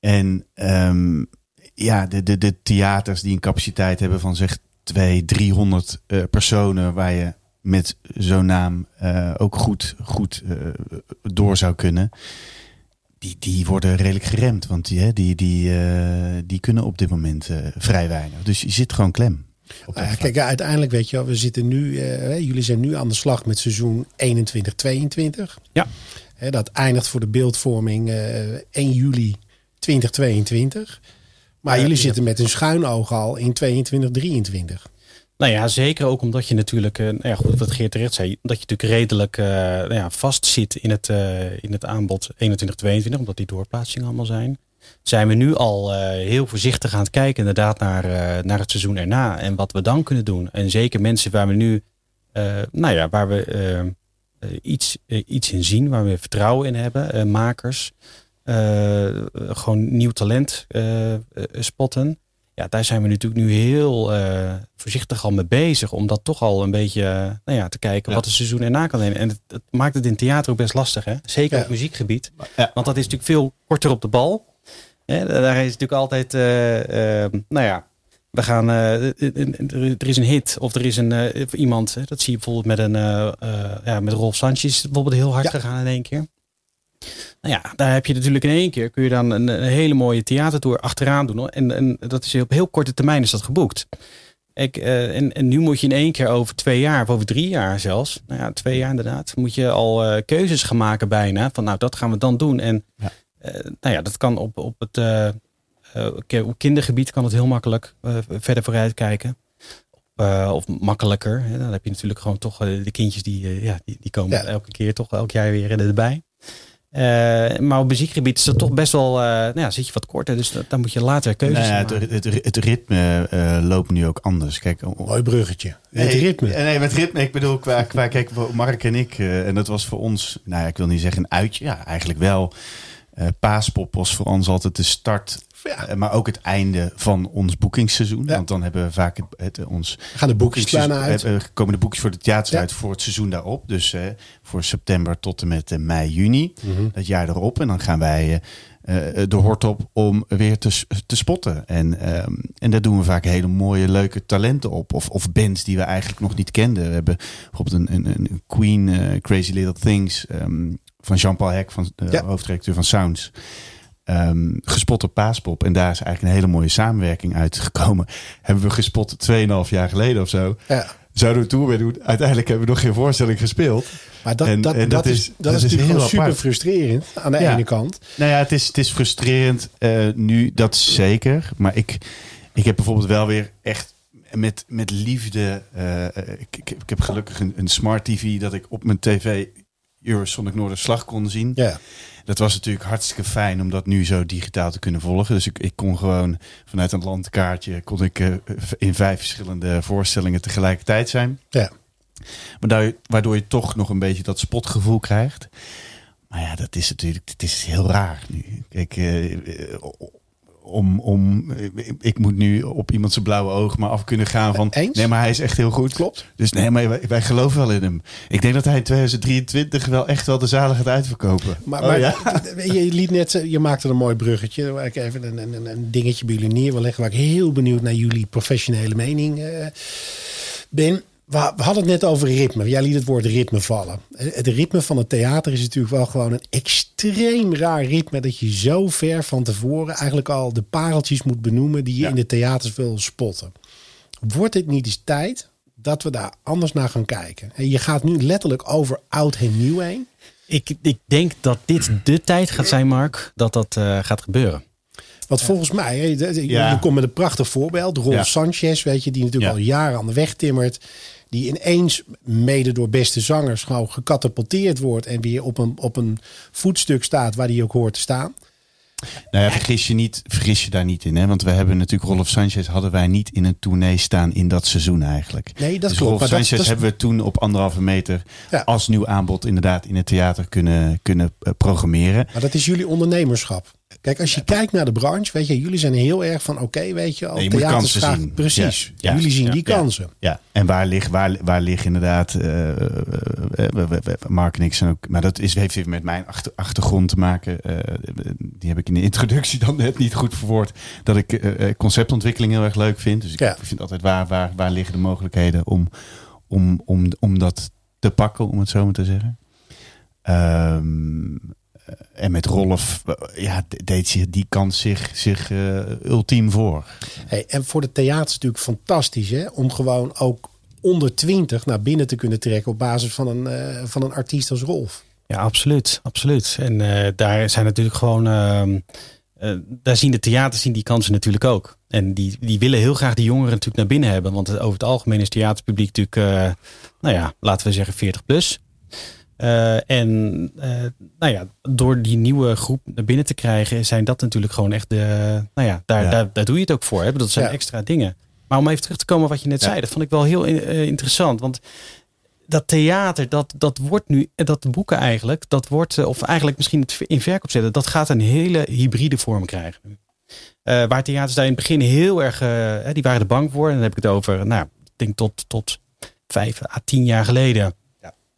En um, ja, de, de, de theaters die een capaciteit hebben van zeg 200, 300 uh, personen, waar je met zo'n naam uh, ook goed, goed uh, door zou kunnen die, die worden redelijk geremd. Want die, die, die, uh, die kunnen op dit moment uh, vrij weinig. Dus je zit gewoon klem. Uh, kijk, uiteindelijk weet je wel, we zitten nu, jullie zijn nu aan de slag met seizoen 21-22. Ja. dat eindigt voor de beeldvorming 1 juli 2022. Maar jullie zitten met een schuin oog al in 22-23. Nou ja, zeker ook omdat je natuurlijk, uh, nou ja, goed, wat Geert terecht zei, dat je natuurlijk redelijk uh, nou ja, vast zit in het, uh, in het aanbod 21-22, omdat die doorplaatsingen allemaal zijn. Zijn we nu al heel voorzichtig aan het kijken inderdaad naar, naar het seizoen erna en wat we dan kunnen doen. En zeker mensen waar we nu, nou ja, waar we iets, iets in zien, waar we vertrouwen in hebben, makers, gewoon nieuw talent spotten ja, daar zijn we natuurlijk nu heel uh, voorzichtig al mee bezig. Om dat toch al een beetje uh, nou ja, te kijken ja. wat het seizoen erna kan nemen. En het, het, maakt het in theater ook best lastig. Hè? Zeker ja. op muziekgebied. Want dat is natuurlijk veel korter op de bal. Hè? Daar is natuurlijk altijd, uh, nou ja, we gaan, er is een hit of er is een, iemand. dat zie je bijvoorbeeld met, een, ja, met Rolf Sanchez bijvoorbeeld heel hard gegaan in één keer. Nou ja, daar heb je natuurlijk in één keer kun je dan een, een hele mooie theatertour achteraan doen. En, en dat is op heel korte termijn is dat geboekt. Ik, uh, en, en nu moet je in één keer over twee jaar, of over drie jaar zelfs, nou ja, twee jaar inderdaad, moet je al uh, keuzes gaan maken bijna. Van nou, dat gaan we dan doen. En ja. uh, nou ja, dat kan op, op het op kindergebied kan het heel makkelijk verder vooruit kijken. of makkelijker. Hè. Dan heb je natuurlijk gewoon toch de kindjes die, ja, die, die komen ja. elke keer toch elk jaar weer erbij. Uh, maar op muziekgebied is dat toch best wel, uh, nou ja, zit je wat korter. Dus dan moet je later keuzes nou ja, maken. Het, het, het ritme uh, loopt nu ook anders. Kijk, Mooi bruggetje. Nee, het ritme. Nee, met ritme. Ik bedoel, qua, qua kijk, Mark en ik. en dat was voor ons, nou ja, ik wil niet zeggen een uitje. Ja, eigenlijk wel. Paaspop was voor ons altijd de start ja. maar ook het einde van ons boekingsseizoen. Ja. Want dan hebben we vaak het, het ons. Gaan de boekingsplannen uit? We, komen de boekjes voor de theater ja. uit voor het seizoen daarop. Dus uh, voor september tot en met uh, mei, juni. Mm -hmm. Dat jaar erop. En dan gaan wij de hort op om weer te, te spotten. En, ehm, en daar doen we vaak hele mooie, leuke talenten op. Of, of bands die we eigenlijk nog niet kenden. We hebben bijvoorbeeld een, een, een Queen, Crazy Little Things, ehm, van Jean-Paul Hek, van de hoofddirecteur van Sounds. Um, gespot op Paaspop. En daar is eigenlijk een hele mooie samenwerking uitgekomen. Hebben we gespot 2,5 jaar geleden of zo. Ja. Zouden we tour weer doen. Uiteindelijk hebben we nog geen voorstelling gespeeld. Maar dat, en, dat, en dat, is, dat, is natuurlijk heel super frustrerend aan de ene kant. Nou ja, het is, het is frustrerend uh, nu, dat zeker. Maar ik, ik heb bijvoorbeeld wel weer echt met, met liefde. Uh, ik, ik, ik, heb gelukkig een, een smart TV dat ik op mijn tv Eurosonic Noorderslag kon zien. Ja. Dat was natuurlijk hartstikke fijn om dat nu zo digitaal te kunnen volgen. Dus ik, ik kon gewoon vanuit een landkaartje kon ik, uh, in vijf verschillende voorstellingen tegelijkertijd zijn. Ja. Maar waardoor je toch nog een beetje dat spotgevoel krijgt. Maar ja, dat is natuurlijk het is heel raar nu. Kijk, uh, om, om, ik moet nu op iemand zijn blauwe ogen maar af kunnen gaan van... Eens? Nee, maar hij is echt heel goed. Klopt. Dus nee, maar wij, wij geloven wel in hem. Ik denk dat hij in 2023 wel echt wel de zalen gaat uitverkopen. Maar, maar oh, je liet net, je maakte een mooi bruggetje. Waar ik even een, een, een dingetje bij jullie neer wil leggen. Waar ik heel benieuwd naar jullie professionele mening uh, ben we, hadden het net over ritme. Jij liet het woord ritme vallen. Het ritme van het theater is natuurlijk wel gewoon een extreem raar ritme. Dat je zo ver van tevoren eigenlijk al de pareltjes moet benoemen die je in de theaters wil spotten. Wordt het niet eens tijd dat we daar anders naar gaan kijken? Je gaat nu letterlijk over oud en nieuw heen. Ik, ik denk dat dit de tijd gaat zijn, Mark, dat dat uh, gaat gebeuren. Want volgens mij, je, je komt met een prachtig voorbeeld. Rolf Sanchez, weet je, die natuurlijk al jaren aan de weg timmert die ineens mede door beste zangers gewoon gecatapulteerd wordt en weer op een, op een voetstuk staat waar hij ook hoort te staan. Nou ja, vergis je, niet, vergis je daar niet in. Hè? Want we hebben natuurlijk Rolf Sanchez hadden wij niet in een tournee staan in dat seizoen eigenlijk. Nee, dat dus klopt. Rolf Sanchez dat, hebben we toen op anderhalve meter als nieuw aanbod inderdaad in het theater kunnen, kunnen eh, programmeren. Maar dat is jullie ondernemerschap. Kijk, als je kijkt naar de branche, weet je, jullie zijn heel erg van, oké, weet je, al nee, je kansen zien. Precies. jullie zien die kansen. Ja. En waar ligt, waar, waar ligt inderdaad, uh, Mark en ik zijn ook, maar dat is, heeft even met mijn achter, achtergrond te maken. Uh, die heb ik in de introductie dan net niet goed verwoord. Dat ik conceptontwikkeling heel erg leuk vind. Dus ik vind altijd waar, waar, waar liggen de mogelijkheden om, om, om, om dat te pakken, om het zo maar te zeggen. Um, en met Rolf ja, deed zich die kans zich, zich uh, ultiem voor. Hey, en voor de theater is het natuurlijk fantastisch hè? om gewoon ook onder 20 naar binnen te kunnen trekken op basis van een, uh, van een artiest als Rolf. Ja, absoluut. absoluut. En uh, daar zijn natuurlijk gewoon. Ehm, daar zien de theaters zien die kansen natuurlijk ook. En die, die willen heel graag die jongeren natuurlijk naar binnen hebben. Want over het algemeen is het theaterpubliek natuurlijk, nou ja, laten we zeggen 40 plus. Uh, en uh, nou ja, door die nieuwe groep naar binnen te krijgen, zijn dat natuurlijk gewoon echt de. Nou ja, daar, Daar, daar doe je het ook voor. Hè? Dat zijn extra dingen. Maar om even terug te komen wat je net zei, dat vond ik wel heel uh, interessant. Want dat theater, dat, dat wordt nu, dat boeken eigenlijk, dat wordt, of eigenlijk misschien het in verkoop zetten, dat gaat een hele hybride vorm krijgen. Waar theaters daar in het begin heel erg, die waren er bang voor. En dan heb ik het over, nou, ik denk tot, tot vijf à tien jaar geleden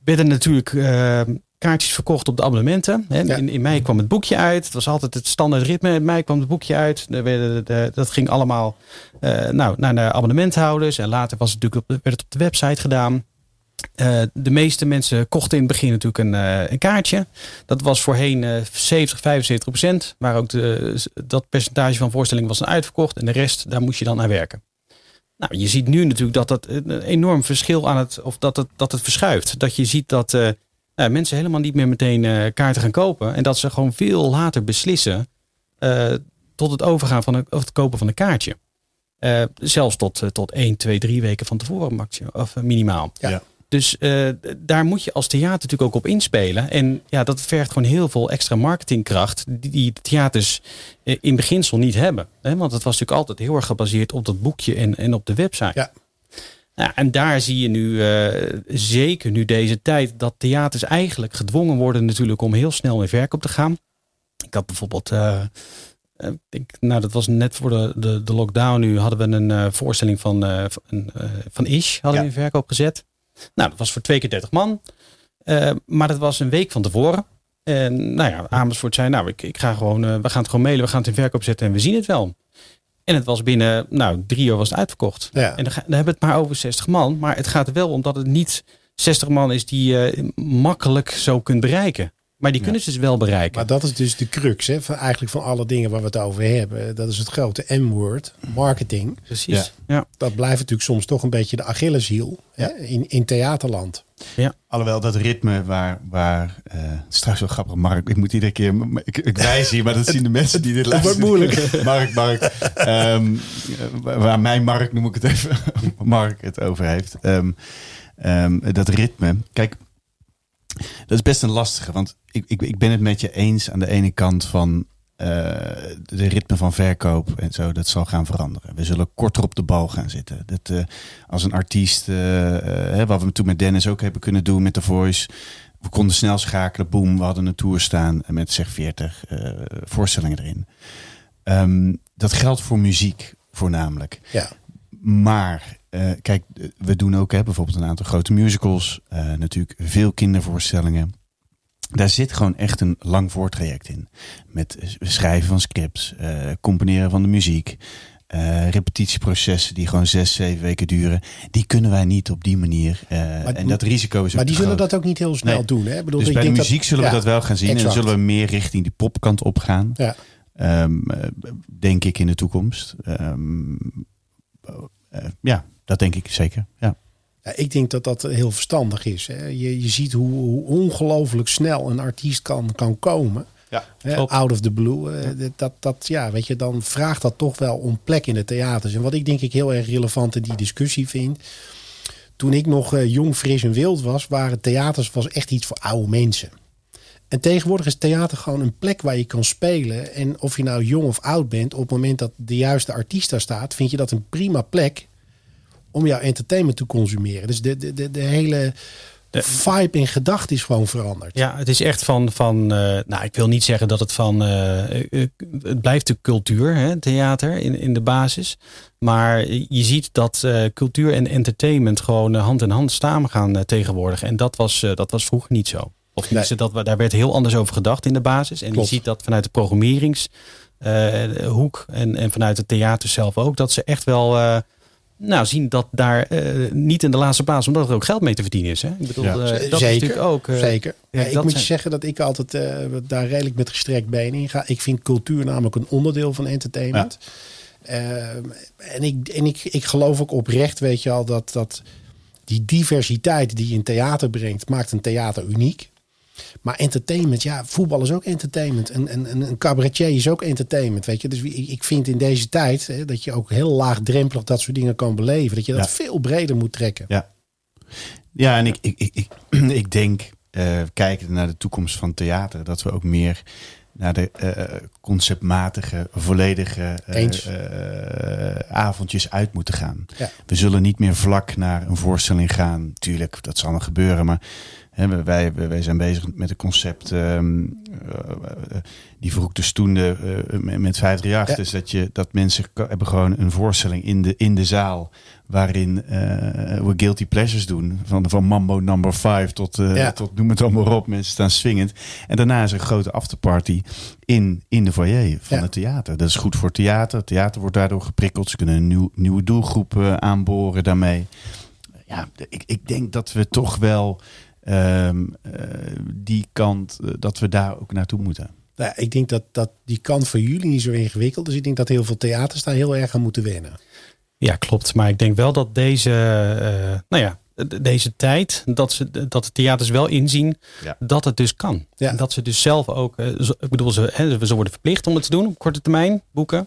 werden natuurlijk uh, kaartjes verkocht op de abonnementen. Hè. In, in mei kwam het boekje uit. Het was altijd het standaard ritme. In mei kwam het boekje uit. werden dat ging allemaal uh, nou, naar de abonnementhouders. En later was het natuurlijk op, werd het op de website gedaan. Uh, de meeste mensen kochten in het begin natuurlijk een, uh, een kaartje. Dat was voorheen uh, 70, 75 procent. Maar ook de, dat percentage van voorstellingen was dan uitverkocht. En de rest, daar moest je dan naar werken. Nou, je ziet nu natuurlijk dat dat een enorm verschil aan het, of dat het, dat het verschuift. Dat je ziet dat uh, nou, mensen helemaal niet meer meteen uh, kaarten gaan kopen. En dat ze gewoon veel later beslissen uh, tot het overgaan van het, of het kopen van een kaartje. zelfs tot, tot 1, 2, 3 weken van tevoren maximum, of minimaal. Ja. Dus uh, daar moet je als theater natuurlijk ook op inspelen. En ja, dat vergt gewoon heel veel extra marketingkracht die, die theaters uh, in beginsel niet hebben. Hè? Want het was natuurlijk altijd heel erg gebaseerd op dat boekje en, en op de website. Ja. Nou, en daar zie je nu, uh, zeker nu deze tijd, dat theaters eigenlijk gedwongen worden natuurlijk om heel snel in verkoop te gaan. Ik had bijvoorbeeld, ik, nou dat was net voor de, de, de lockdown nu, hadden we een voorstelling van, van, van Ish hadden we in verkoop gezet. Nou, dat was voor twee keer 30 man. Uh, maar dat was een week van tevoren. En nou ja, Amersfoort zei, nou, ik, ik ga gewoon, uh, we gaan het gewoon mailen, we gaan het in verkoop zetten en we zien het wel. En het was binnen, nou, drie uur was het uitverkocht. Ja. En dan, dan hebben we het maar over 60 man. Maar het gaat er wel om dat het niet 60 man is die je makkelijk zo kunt bereiken. Maar die kunnen ze dus wel bereiken. Maar dat is dus de crux hè, van, eigenlijk van alle dingen waar we het over hebben. Dat is het grote M-woord, marketing. Precies. Ja. Ja. Dat blijft natuurlijk soms toch een beetje de Achilleshiel hè, in, in theaterland. Alhoewel dat ritme waar, waar uh, het is trouwens wel grappig, Mark, ik moet iedere keer, ik, ik wijs hier, maar dat zien de mensen die dit luisteren. Het wordt moeilijk. Mark, Mark, um, waar mijn Mark, noem ik het even, Mark het over heeft. Um, um, dat ritme, kijk, dat is best een lastige, want ik, ik, ik ben het met je eens aan de ene kant van uh, de ritme van verkoop en zo, dat zal gaan veranderen. We zullen korter op de bal gaan zitten. Dat, uh, als een artiest, uh, wat we toen met Dennis ook hebben kunnen doen met The Voice. We konden snel schakelen, boom, we hadden een tour staan met zeg 40 voorstellingen erin. Um, dat geldt voor muziek voornamelijk. Ja. Maar uh, kijk, we doen ook hè, bijvoorbeeld een aantal grote musicals. Uh, natuurlijk veel kindervoorstellingen. Daar zit gewoon echt een lang voortraject in. Met schrijven van scripts, uh, componeren van de muziek. repetitieprocessen die gewoon zes, zeven weken duren. Die kunnen wij niet op die manier. Maar, en dat risico is Maar die groot. zullen dat ook niet heel snel nee. doen. Hè? Bedoel, dus ik bij de muziek dat, zullen ja, we dat wel gaan zien. exact. En dan zullen we meer richting die popkant op gaan. Ja. Um, denk ik in de toekomst. Um, uh, ja, dat denk ik zeker. Ja. Ja, ik denk dat dat heel verstandig is. Hè. Je, je ziet hoe, hoe ongelooflijk snel een artiest kan, kan komen. Ja, hè, out of the blue. Uh, dat, dat, ja, weet je, dan vraagt dat toch wel om plek in de theaters. En wat ik denk ik heel erg relevant in die discussie vind. Toen ik nog uh, jong, fris en wild was, waren theaters was echt iets voor oude mensen. En tegenwoordig is theater gewoon een plek waar je kan spelen. En of je nou jong of oud bent, op het moment dat de juiste artiest daar staat, vind je dat een prima plek om jouw entertainment te consumeren. Dus de, de, de, de hele de, vibe in gedachten is gewoon veranderd. Ja, het is echt van, van uh, nou, ik wil niet zeggen dat het van, uh, uh, het blijft de cultuur, hè, theater in, in de basis. Maar je ziet dat cultuur en entertainment gewoon hand in hand samen gaan tegenwoordig. En dat was, dat was vroeger niet zo. Of nee. dat, daar werd heel anders over gedacht in de basis. En Klopt. je ziet dat vanuit de programmeringshoek en, en vanuit het theater zelf ook. Dat ze echt wel nou, zien dat daar uh, niet in de laatste plaats, omdat er ook geld mee te verdienen is. Hè? Ik bedoel, ja. dat zeker, is natuurlijk ook. zeker. Ja, ik moet je zijn- zeggen dat ik altijd daar redelijk met gestrekt been in ga. Ik vind cultuur namelijk een onderdeel van entertainment. Ehm, en ik, en ik, ik geloof ook oprecht, weet je al, dat, dat die diversiteit die je in theater brengt, maakt een theater uniek. Maar entertainment, ja, voetbal is ook entertainment. En, en, en een cabaretier is ook entertainment, weet je. Dus ik, vind in deze tijd hè, dat je ook heel laagdrempelig dat soort dingen kan beleven. Dat je dat Ja. veel breder moet trekken. Ja, ja en ik, ik, ik, ik, ik denk, eh kijkend naar de toekomst van theater, dat we ook meer naar de eh, conceptmatige, volledige eh, Eens. eh, avondjes uit moeten gaan. Ja. We zullen niet meer vlak naar een voorstelling gaan. Tuurlijk, dat zal nog gebeuren, maar wij, wij, zijn bezig met een concept, eh, die verhoekte stoende eh, met- 538. Ja. Dus dat, je, dat mensen hebben gewoon een voorstelling in de, in de zaal waarin we guilty pleasures doen. Van, van Mambo number 5 tot, Ja. tot noem het allemaal op. Mensen staan swingend. En daarna is er een grote afterparty in, in de foyer van Ja. het theater. Dat is goed voor theater. Het theater wordt daardoor geprikkeld. Ze kunnen een nieuw, nieuwe doelgroep aanboren daarmee. Ja, ik, ik denk dat we toch wel ehm, eh, die kant, eh, dat we daar ook naartoe moeten. Nou, ik denk dat, dat die kant voor jullie niet zo ingewikkeld is. Ik denk dat heel veel theaters daar heel erg aan moeten wennen. Ja, klopt. Maar ik denk wel dat deze, eh, nou ja, deze tijd, dat, ze, dat de theaters wel inzien Ja. dat het dus kan. Ja. En dat ze dus zelf ook, ik bedoel, ze, hè, ze worden verplicht om het te doen op korte termijn, boeken.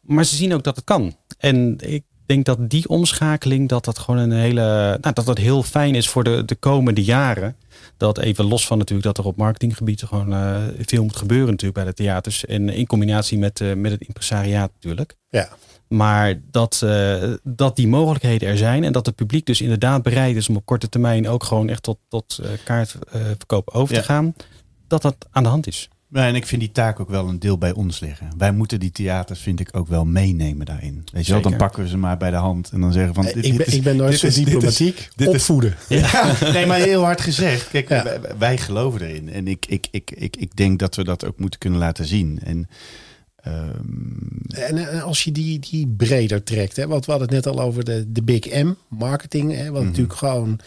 Maar ze zien ook dat het kan. En ik denk dat die omschakeling, dat dat gewoon een hele, nou, dat dat heel fijn is voor de, de komende jaren. Dat even los van natuurlijk dat er op marketinggebied gewoon eh, veel moet gebeuren natuurlijk bij de theaters. En in combinatie met, eh, met het impresariaat natuurlijk. Ja, Maar dat, eh, dat die mogelijkheden er zijn en dat het publiek dus inderdaad bereid is om op korte termijn ook gewoon echt tot, tot kaartverkoop over Ja. te gaan, dat dat aan de hand is. Ja, en ik vind die taak ook wel een deel bij ons liggen. Wij moeten die theaters, vind ik, ook wel meenemen daarin. Weet je wel, dan pakken we ze maar bij de hand en dan zeggen van... Eh, dit- ik, dit ben, is- ik ben nooit dit zo is- dit diplomatiek. dit is- Opvoeden. Ja, nee, maar heel hard gezegd. Kijk, Ja. wij, wij geloven erin. En ik, ik, ik, ik, ik denk dat we dat ook moeten kunnen laten zien. En ehm, En, en als je die, die breder trekt, hè, want we hadden het net al over de, de Big M, marketing. Hè, wat natuurlijk gewoon.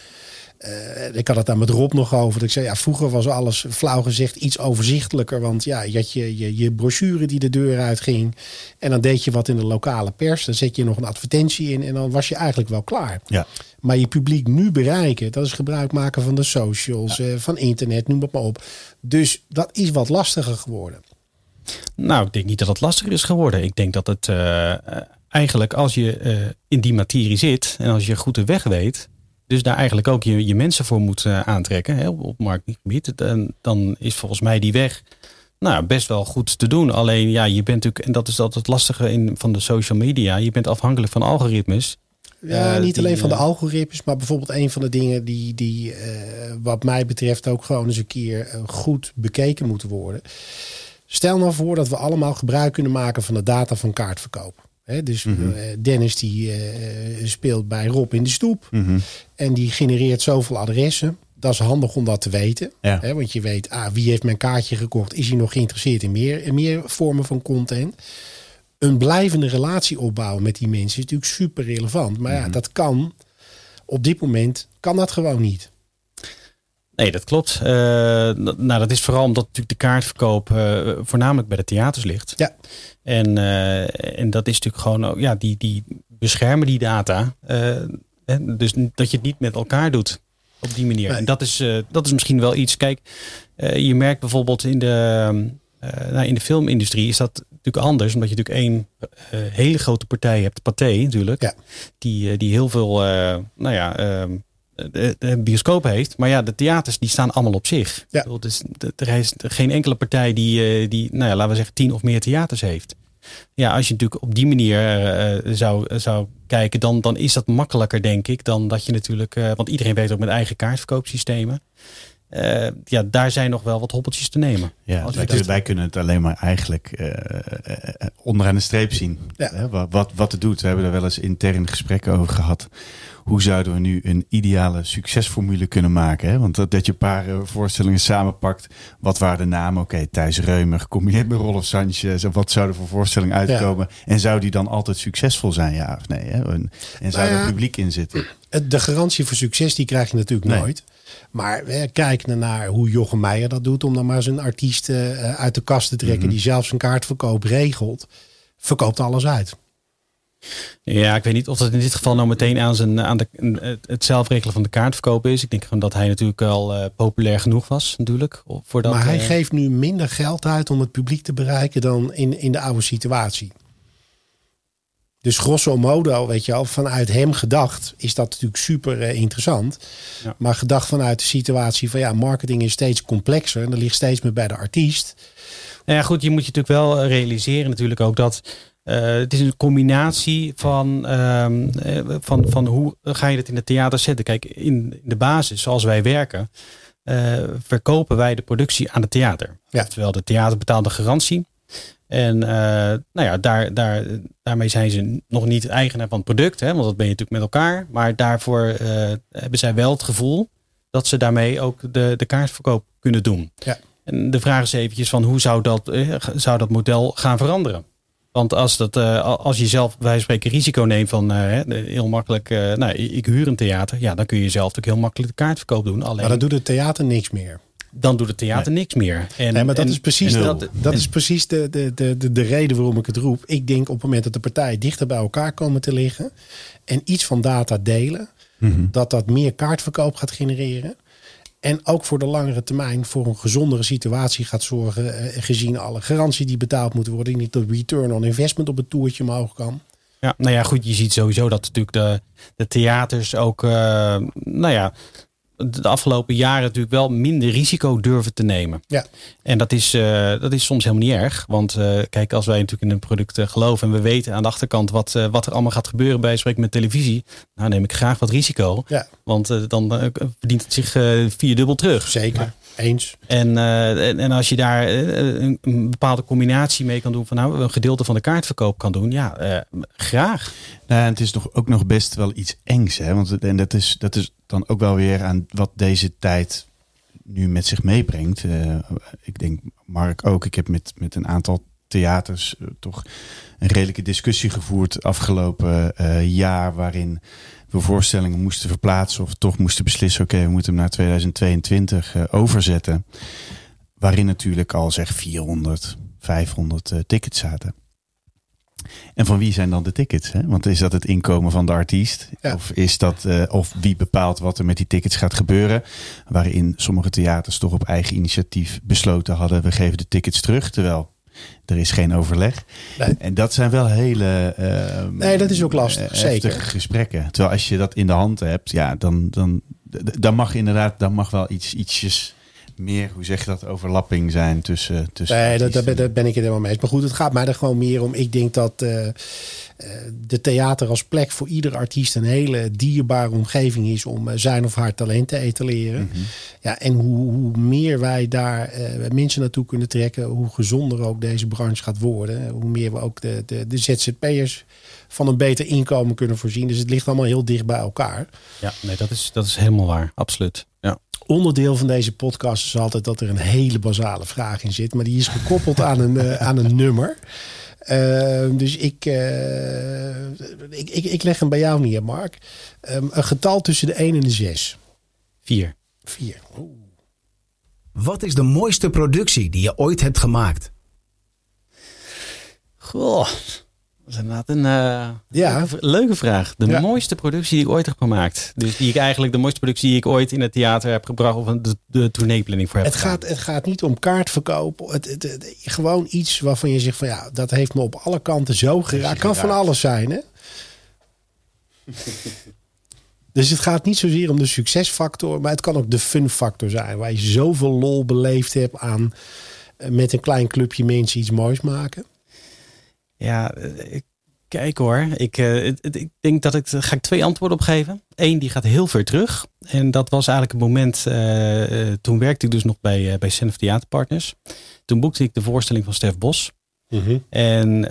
Eh, ik had het daar met Rob nog over. Dat ik zei, ja, vroeger was alles flauw gezegd iets overzichtelijker. Want ja, je had je, je, je brochure die de deur uitging. En dan deed je wat in de lokale pers. Dan zet je nog een advertentie in. En dan was je eigenlijk wel klaar. ja. Maar je publiek nu bereiken, dat is gebruik maken van de socials, eh, van internet, noem het maar op. Dus dat is wat lastiger geworden. Nou, ik denk niet dat het lastiger is geworden. Ik denk dat het eh, eigenlijk als je in die materie zit en als je goed de weg weet, dus daar eigenlijk ook je, je mensen voor moet eh, aantrekken hè, op marketinggebied, dan, dan is volgens mij die weg nou, best wel goed te doen. Alleen ja, je bent natuurlijk, en dat is altijd het lastige in, van de social media, je bent afhankelijk van algoritmes. Ja, Eh, niet die, alleen van de eh, algoritmes, maar bijvoorbeeld een van de dingen die, die wat mij betreft ook gewoon eens een keer goed bekeken moeten worden. Stel nou voor dat we allemaal gebruik kunnen maken van de data van kaartverkoop. Dus eh, Dennis die eh, speelt bij Rob in de stoep Mhm. en die genereert zoveel adressen. Dat is handig om dat te weten. Ja. Want je weet, ah, wie heeft mijn kaartje gekocht? Is hij nog geïnteresseerd in meer, in meer vormen van content? Een blijvende relatie opbouwen met die mensen is natuurlijk super relevant. Maar ja, dat kan op dit moment kan dat gewoon niet. Nee, dat klopt. Eh, nou, dat is vooral omdat natuurlijk de kaartverkoop eh, voornamelijk bij de theaters ligt. Ja. En, eh, en dat is natuurlijk gewoon, ook- ja, die, die beschermen die data. hè, dus dat je het niet met elkaar doet op die manier. Nee. En dat is, dat is misschien wel iets. Kijk, je merkt bijvoorbeeld in de, nou, in de filmindustrie is dat natuurlijk anders. Omdat je natuurlijk één hele grote partij hebt, Pathé natuurlijk. Ja. Die, die heel veel, nou ja... ehm, de, de bioscoop heeft. Maar ja, de theaters die staan allemaal op zich. Ja. Bedoel, Dus de- er is geen enkele partij die, eh, die, nou ja, laten we zeggen, tien of meer theaters heeft. Ja, als je natuurlijk op die manier eh, eh, zou, zou kijken, dan, dan is dat makkelijker, denk ik, dan dat je natuurlijk, eh, want iedereen weet ook met eigen kaartverkoopsystemen. Eh, ja, daar zijn nog wel wat hobbeltjes te nemen. Ja, Als wij, je dat- wij kunnen het alleen maar eigenlijk eh, eh, eh, onderaan de streep zien. Ja. Hè, wat, wat, wat het doet. We hebben er wel eens intern gesprekken over gehad. Hoe zouden we nu een ideale succesformule kunnen maken? Hè? Want dat, dat je een paar eh, voorstellingen samenpakt. Wat waren de namen? Oké, Thijs Reumer gecombineerd met Rolf Sanchez. Wat zou er voor voorstelling uitkomen? En zou die dan altijd succesvol zijn? Ja of nee? Hè? En, en zou Nou ja, er publiek in zitten? De garantie voor succes die krijg je natuurlijk Nee. nooit. Maar kijk naar- hoe Jochem Meijer dat doet. Om dan maar zijn artiest eh, uit de kast te trekken. Die zelf zijn kaartverkoop regelt. Verkoopt alles uit. Ja, ik weet niet of dat in dit geval nou meteen aan, zijn, aan de, het- zelfregelen van de kaartverkoop is. Ik denk gewoon dat hij natuurlijk al eh, populair genoeg was, natuurlijk. Maar hij eh, geeft nu minder geld uit om het publiek te bereiken dan in, in de oude situatie. Dus grosso modo, weet je al, vanuit hem gedacht is dat natuurlijk super eh, interessant. Ja. Maar gedacht vanuit de situatie van ja, marketing is steeds complexer en dat ligt steeds meer bij de artiest. Nou ja, goed, je moet je natuurlijk wel realiseren natuurlijk ook dat eh, het is een combinatie van, ehm, eh, van, van hoe ga je het in het theater zetten. Kijk, in de basis, zoals wij werken, eh, verkopen wij de productie aan het theater. Ja. Terwijl de theater betaalt de garantie. En nou ja, daar, daar, daarmee zijn ze nog niet eigenaar van het product, hè, want dat ben je natuurlijk met elkaar. Maar daarvoor hebben zij wel het gevoel dat ze daarmee ook de, de kaartverkoop kunnen doen. Ja. En de vraag is eventjes van hoe zou dat, zou dat model gaan veranderen? Want als, dat, eh, als je zelf van spreken risico neemt van eh, hè, heel makkelijk, eh, nou, ik huur een theater, ja, dan kun je zelf natuurlijk heel makkelijk de kaartverkoop doen. Alleen Maar dan doet het theater niks meer. dan doet het theater niks meer. En, Nee, maar dat en- is precies, en dat, dat is precies de, de, de, de, de reden waarom ik het roep. Ik denk op het moment dat de partijen dichter bij elkaar komen te liggen en iets van data delen, dat dat meer kaartverkoop gaat genereren. En ook voor de langere termijn voor een gezondere situatie gaat zorgen. eh, gezien alle garantie die betaald moet worden. Niet de return on investment op het toertje omhoog kan. Ja, nou ja, goed, je ziet sowieso dat natuurlijk de, de theaters ook, eh, nou ja, de afgelopen jaren natuurlijk wel minder risico durven te nemen. Ja. En dat is, eh, dat is soms helemaal niet erg. Want eh, kijk, als wij natuurlijk in een product eh, geloven en we weten aan de achterkant wat, wat er allemaal gaat gebeuren bij spreken met televisie, nou neem ik graag wat risico. Ja, Want dan verdient het zich eh vierdubbel terug. zeker. Eens. En, uh, en, en, als je daar een, een, bepaalde combinatie mee kan doen, van nou, een gedeelte van de kaartverkoop kan doen, ja, uh, graag. Nou, het is toch ook nog best wel iets engs, hè? Want en dat is, dat is dan ook wel weer aan wat deze tijd nu met zich meebrengt. Uh, ik denk, Mark ook, ik heb met, met een aantal theaters toch een redelijke discussie gevoerd afgelopen jaar, waarin we voorstellingen moesten verplaatsen of toch moesten beslissen, oké, we moeten hem naar 2022 uh, overzetten. Waarin natuurlijk al zeg 400, 500 uh, tickets zaten. En van wie zijn dan de tickets? Hè? Want is dat het inkomen van de artiest? Ja. Of, is dat, uh, of wie bepaalt wat er met die tickets gaat gebeuren? Waarin sommige theaters toch op eigen initiatief besloten hadden: we geven de tickets terug. Terwijl er is geen overleg. Nee. En dat zijn wel hele. Uh, nee, dat is ook lastig. Zeker. gesprekken. Terwijl als je dat in de hand hebt, ja, dan, dan, dan mag inderdaad, dan mag wel iets, ietsjes meer, hoe zeg je dat, overlapping zijn tussen. tussen nee, dat, dat, dat, ben ik het helemaal mee eens. Maar goed, het gaat mij er gewoon meer om. Ik denk dat uh, de theater als plek voor ieder artiest een hele dierbare omgeving is om uh, zijn of haar talent te etaleren. Mm -hmm. Ja, en hoe, hoe, meer wij daar uh, mensen naartoe kunnen trekken, hoe gezonder ook deze branche gaat worden. Hoe meer we ook de, de, de ZZP'ers van een beter inkomen kunnen voorzien. Dus het ligt allemaal heel dicht bij elkaar. Ja, nee, dat is, dat is helemaal waar. Absoluut. Ja onderdeel van deze podcast is altijd dat er een hele basale vraag in zit. Maar die is gekoppeld aan een, uh, aan een nummer. Uh, dus ik, uh, ik, ik, ik, leg hem bij jou neer, Mark. Um, een getal tussen de 1 en de 6. 4. 4. Wat is de mooiste productie die je ooit hebt gemaakt? Goh. Dat is inderdaad een uh, ja. leuke, leuke, vraag. De ja. mooiste productie die ik ooit heb gemaakt. Dus die ik eigenlijk de mooiste productie die ik ooit in het theater heb gebracht. Of de, de tourneeplanning voor heb het gaat, het gaat niet om kaartverkoop. Het, het, het, gewoon iets waarvan je zegt van ja, dat heeft me op alle kanten zo geraakt. Kan van alles zijn hè. dus het gaat niet zozeer om de succesfactor. Maar het kan ook de fun factor zijn. Waar je zoveel lol beleefd hebt aan met een klein clubje mensen iets moois maken. Ja, ik, kijk hoor. Ik, uh, ik denk dat ik ga ik twee antwoorden op geven. Eén, die gaat heel ver terug. En dat was eigenlijk het moment. Uh, toen werkte ik dus nog bij, uh, bij Senf Theaterpartners. Toen boekte ik de voorstelling van Stef Bos. Mm -hmm. En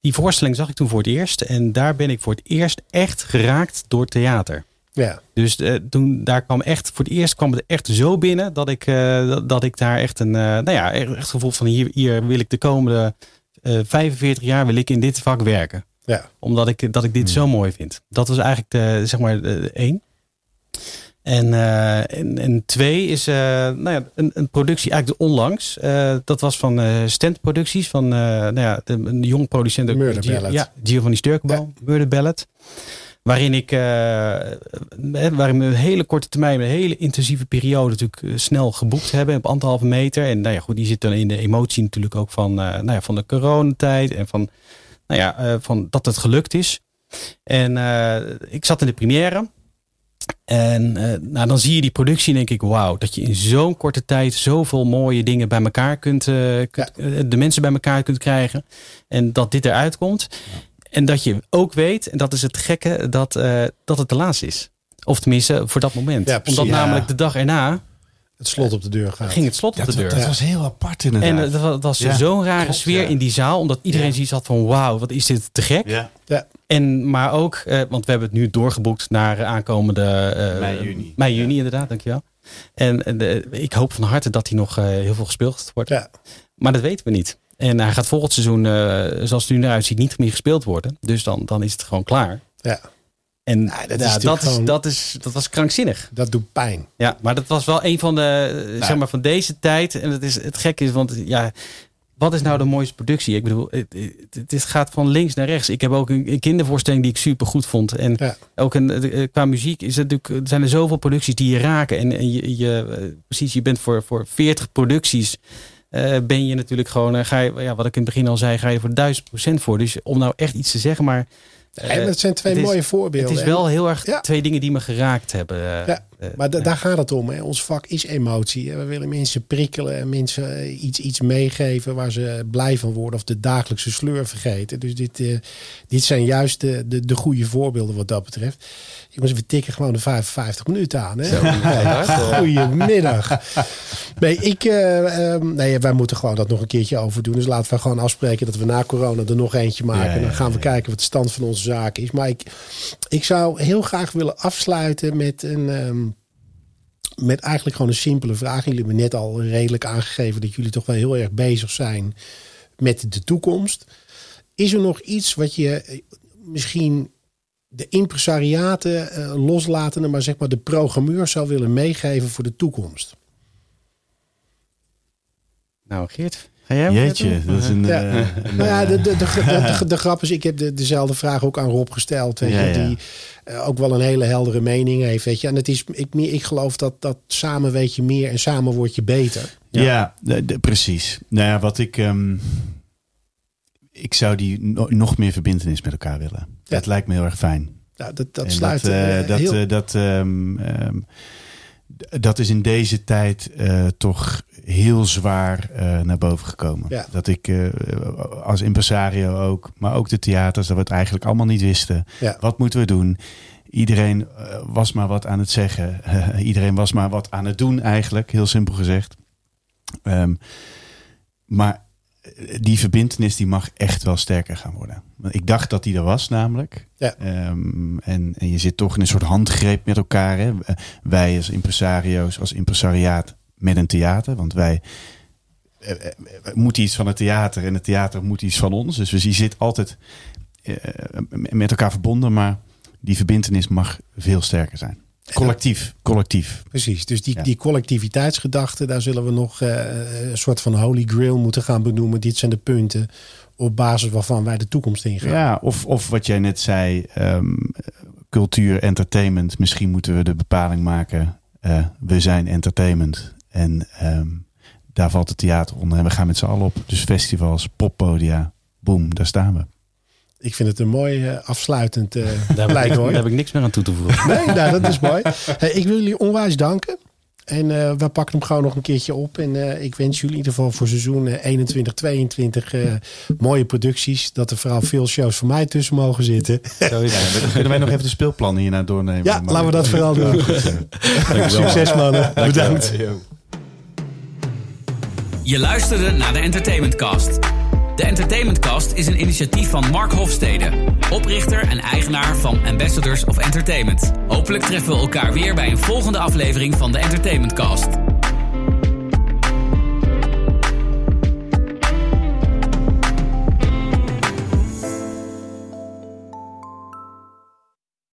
die voorstelling zag ik toen voor het eerst. En daar ben ik voor het eerst echt geraakt door theater. Ja. Dus toen daar kwam echt voor het eerst kwam het echt zo binnen dat ik, dat, dat ik daar echt een nou ja, echt het gevoel van hier, hier wil ik de komende 45 jaar wil ik in dit vak werken. Ja. Omdat ik, dat ik dit zo mooi vind. Dat was eigenlijk de, zeg maar, de, één. En, uh, en, en, twee is uh, nou ja, een, een productie eigenlijk onlangs. Uh, dat was van Stent Producties. Van nou ja, de, een jong producent. Murder Ballet. Ja, Giovanni Sturkenboom. Ja. Murder Ballet. Waarin ik, uh, waarin we een hele korte termijn, een hele intensieve periode natuurlijk snel geboekt hebben op anderhalve meter. En nou ja, goed, die zit dan in de emotie natuurlijk ook van, uh, nou ja, van de coronatijd en van, nou ja, uh, van dat het gelukt is. En ik zat in de première. En nou, dan zie je die productie en denk ik, wauw, dat je in zo'n korte tijd zoveel mooie dingen bij elkaar kunt, kunt ja. de mensen bij elkaar kunt krijgen. En dat dit eruit komt. Ja. En dat je ook weet, en dat is het gekke, dat, uh, dat het de laatste is. Of tenminste, voor dat moment. Ja, Omdat ja. namelijk de dag erna... Het slot op de deur gaat. Ging het slot op de deur. Dat was heel apart inderdaad. En uh, dat was ja. zo'n rare Klopt, sfeer in die zaal. Omdat iedereen zoiets had van wauw, wat is dit te gek. Ja. Ja. En, maar ook, uh, want we hebben het nu doorgeboekt naar aankomende... mei, juni. Mei, juni inderdaad, dankjewel. En ik hoop van harte dat hij nog heel veel gespeeld wordt. Ja. Maar dat weten we niet. En hij gaat volgend seizoen, uh, zoals het nu naar uitziet, niet meer gespeeld worden. Dus dan, dan is het gewoon klaar. Ja. En ja, dat, ja, is dat, gewoon, is, dat, is, dat was krankzinnig. Dat doet pijn. Ja, maar dat was wel een van de, nou. zeg maar, van deze tijd. En het, is, het gekke is, want ja, wat is nou de mooiste productie? Ik bedoel, het, het, het gaat van links naar rechts. Ik heb ook een, een kindervoorstelling die ik super goed vond. En ja. ook een, qua muziek is het natuurlijk, zijn er zoveel producties die je raken. En, en je, je, precies, je bent voor, voor 40 producties uh, ben je natuurlijk gewoon, uh, ga je, ja, wat ik in het begin al zei, ga je voor duizend procent voor. Dus om nou echt iets te zeggen, maar. Uh, dat zijn twee mooie is, voorbeelden. Het is wel heel erg ja. twee dingen die me geraakt hebben. Ja. Maar daar gaat het om. Hè. Ons vak is emotie. We willen mensen prikkelen en mensen iets, iets meegeven waar ze blij van worden of de dagelijkse sleur vergeten. Dus dit, dit zijn juist de, de, de goede voorbeelden wat dat betreft. Jongens, we tikken gewoon de 55 minuten aan. Hè? Zo, Goedemiddag. Nee, ik, uh, nee, wij moeten gewoon dat nog een keertje over doen. Dus laten we gewoon afspreken dat we na corona er nog eentje maken. en dan gaan we kijken wat de stand van onze zaken is. Maar ik, ik zou heel graag willen afsluiten met een. Um, met eigenlijk gewoon een simpele vraag. Jullie hebben net al redelijk aangegeven dat jullie toch wel heel erg bezig zijn met de toekomst. Is er nog iets wat je misschien de impresariaten uh, loslatende, maar zeg maar de programmeur zou willen meegeven voor de toekomst? Nou, Geert. Jeetje, dat is een... Ja. Uh, nou ja, de, de, de, de, grap is, ik heb de, dezelfde vraag ook aan Rob gesteld. Weet je, Die uh, ook wel een hele heldere mening heeft. Weet je. En het is, ik, ik geloof dat, dat samen weet je meer en samen word je beter. Ja, ja precies. Nou ja, wat ik... Um, ik zou die nog meer verbindenis met elkaar willen. Dat lijkt me heel erg fijn. Ja, dat, dat sluit dat, uh, dat, heel... dat, um, um, dat is in deze tijd uh, toch heel zwaar uh, naar boven gekomen. Ja. Dat ik uh, als impresario ook, maar ook de theaters, dat we het eigenlijk allemaal niet wisten. Ja. Wat moeten we doen? Iedereen was maar wat aan het zeggen. iedereen was maar wat aan het doen eigenlijk, heel simpel gezegd. Um, maar die verbindenis die mag echt wel sterker gaan worden. Ik dacht dat die er was namelijk. Ja. Um, en, en je zit toch in een soort handgreep met elkaar. Hè? Wij als impresario's, als impresariaat met een theater. Want wij uh, moeten iets van het theater en het theater moet iets van ons. Dus we zitten altijd met elkaar verbonden. Maar die verbindenis mag veel sterker zijn. Collectief, collectief. Precies, dus die, die collectiviteitsgedachte, daar zullen we nog een soort van holy grail moeten gaan benoemen. Dit zijn de punten op basis waarvan wij de toekomst ingaan. Ja, of, of wat jij net zei, um, cultuur, entertainment. Misschien moeten we de bepaling maken, uh, we zijn entertainment. En um, daar valt het theater onder en we gaan met z'n allen op. Dus festivals, poppodia, boom, daar staan we. Ik vind het een mooi uh, afsluitend uh, daar, hoor. Daar heb ik niks meer aan toe te voegen. Nee, nou, dat is mooi. Hey, ik wil jullie onwijs danken. En uh, we pakken hem gewoon nog een keertje op. En ik wens jullie in ieder geval voor seizoen 21, 22 mooie producties. Dat er vooral veel shows voor mij tussen mogen zitten. Zo is het. Kunnen wij nog even de speelplannen hierna doornemen? Ja, laten we dat vooral doen. Succes mannen. Bedankt. Je luisterde naar de Entertainment Cast. De Entertainment Cast is een initiatief van Mark Hofstede, oprichter en eigenaar van Ambassadors of Entertainment. Hopelijk treffen we elkaar weer bij een volgende aflevering van de Entertainment Cast.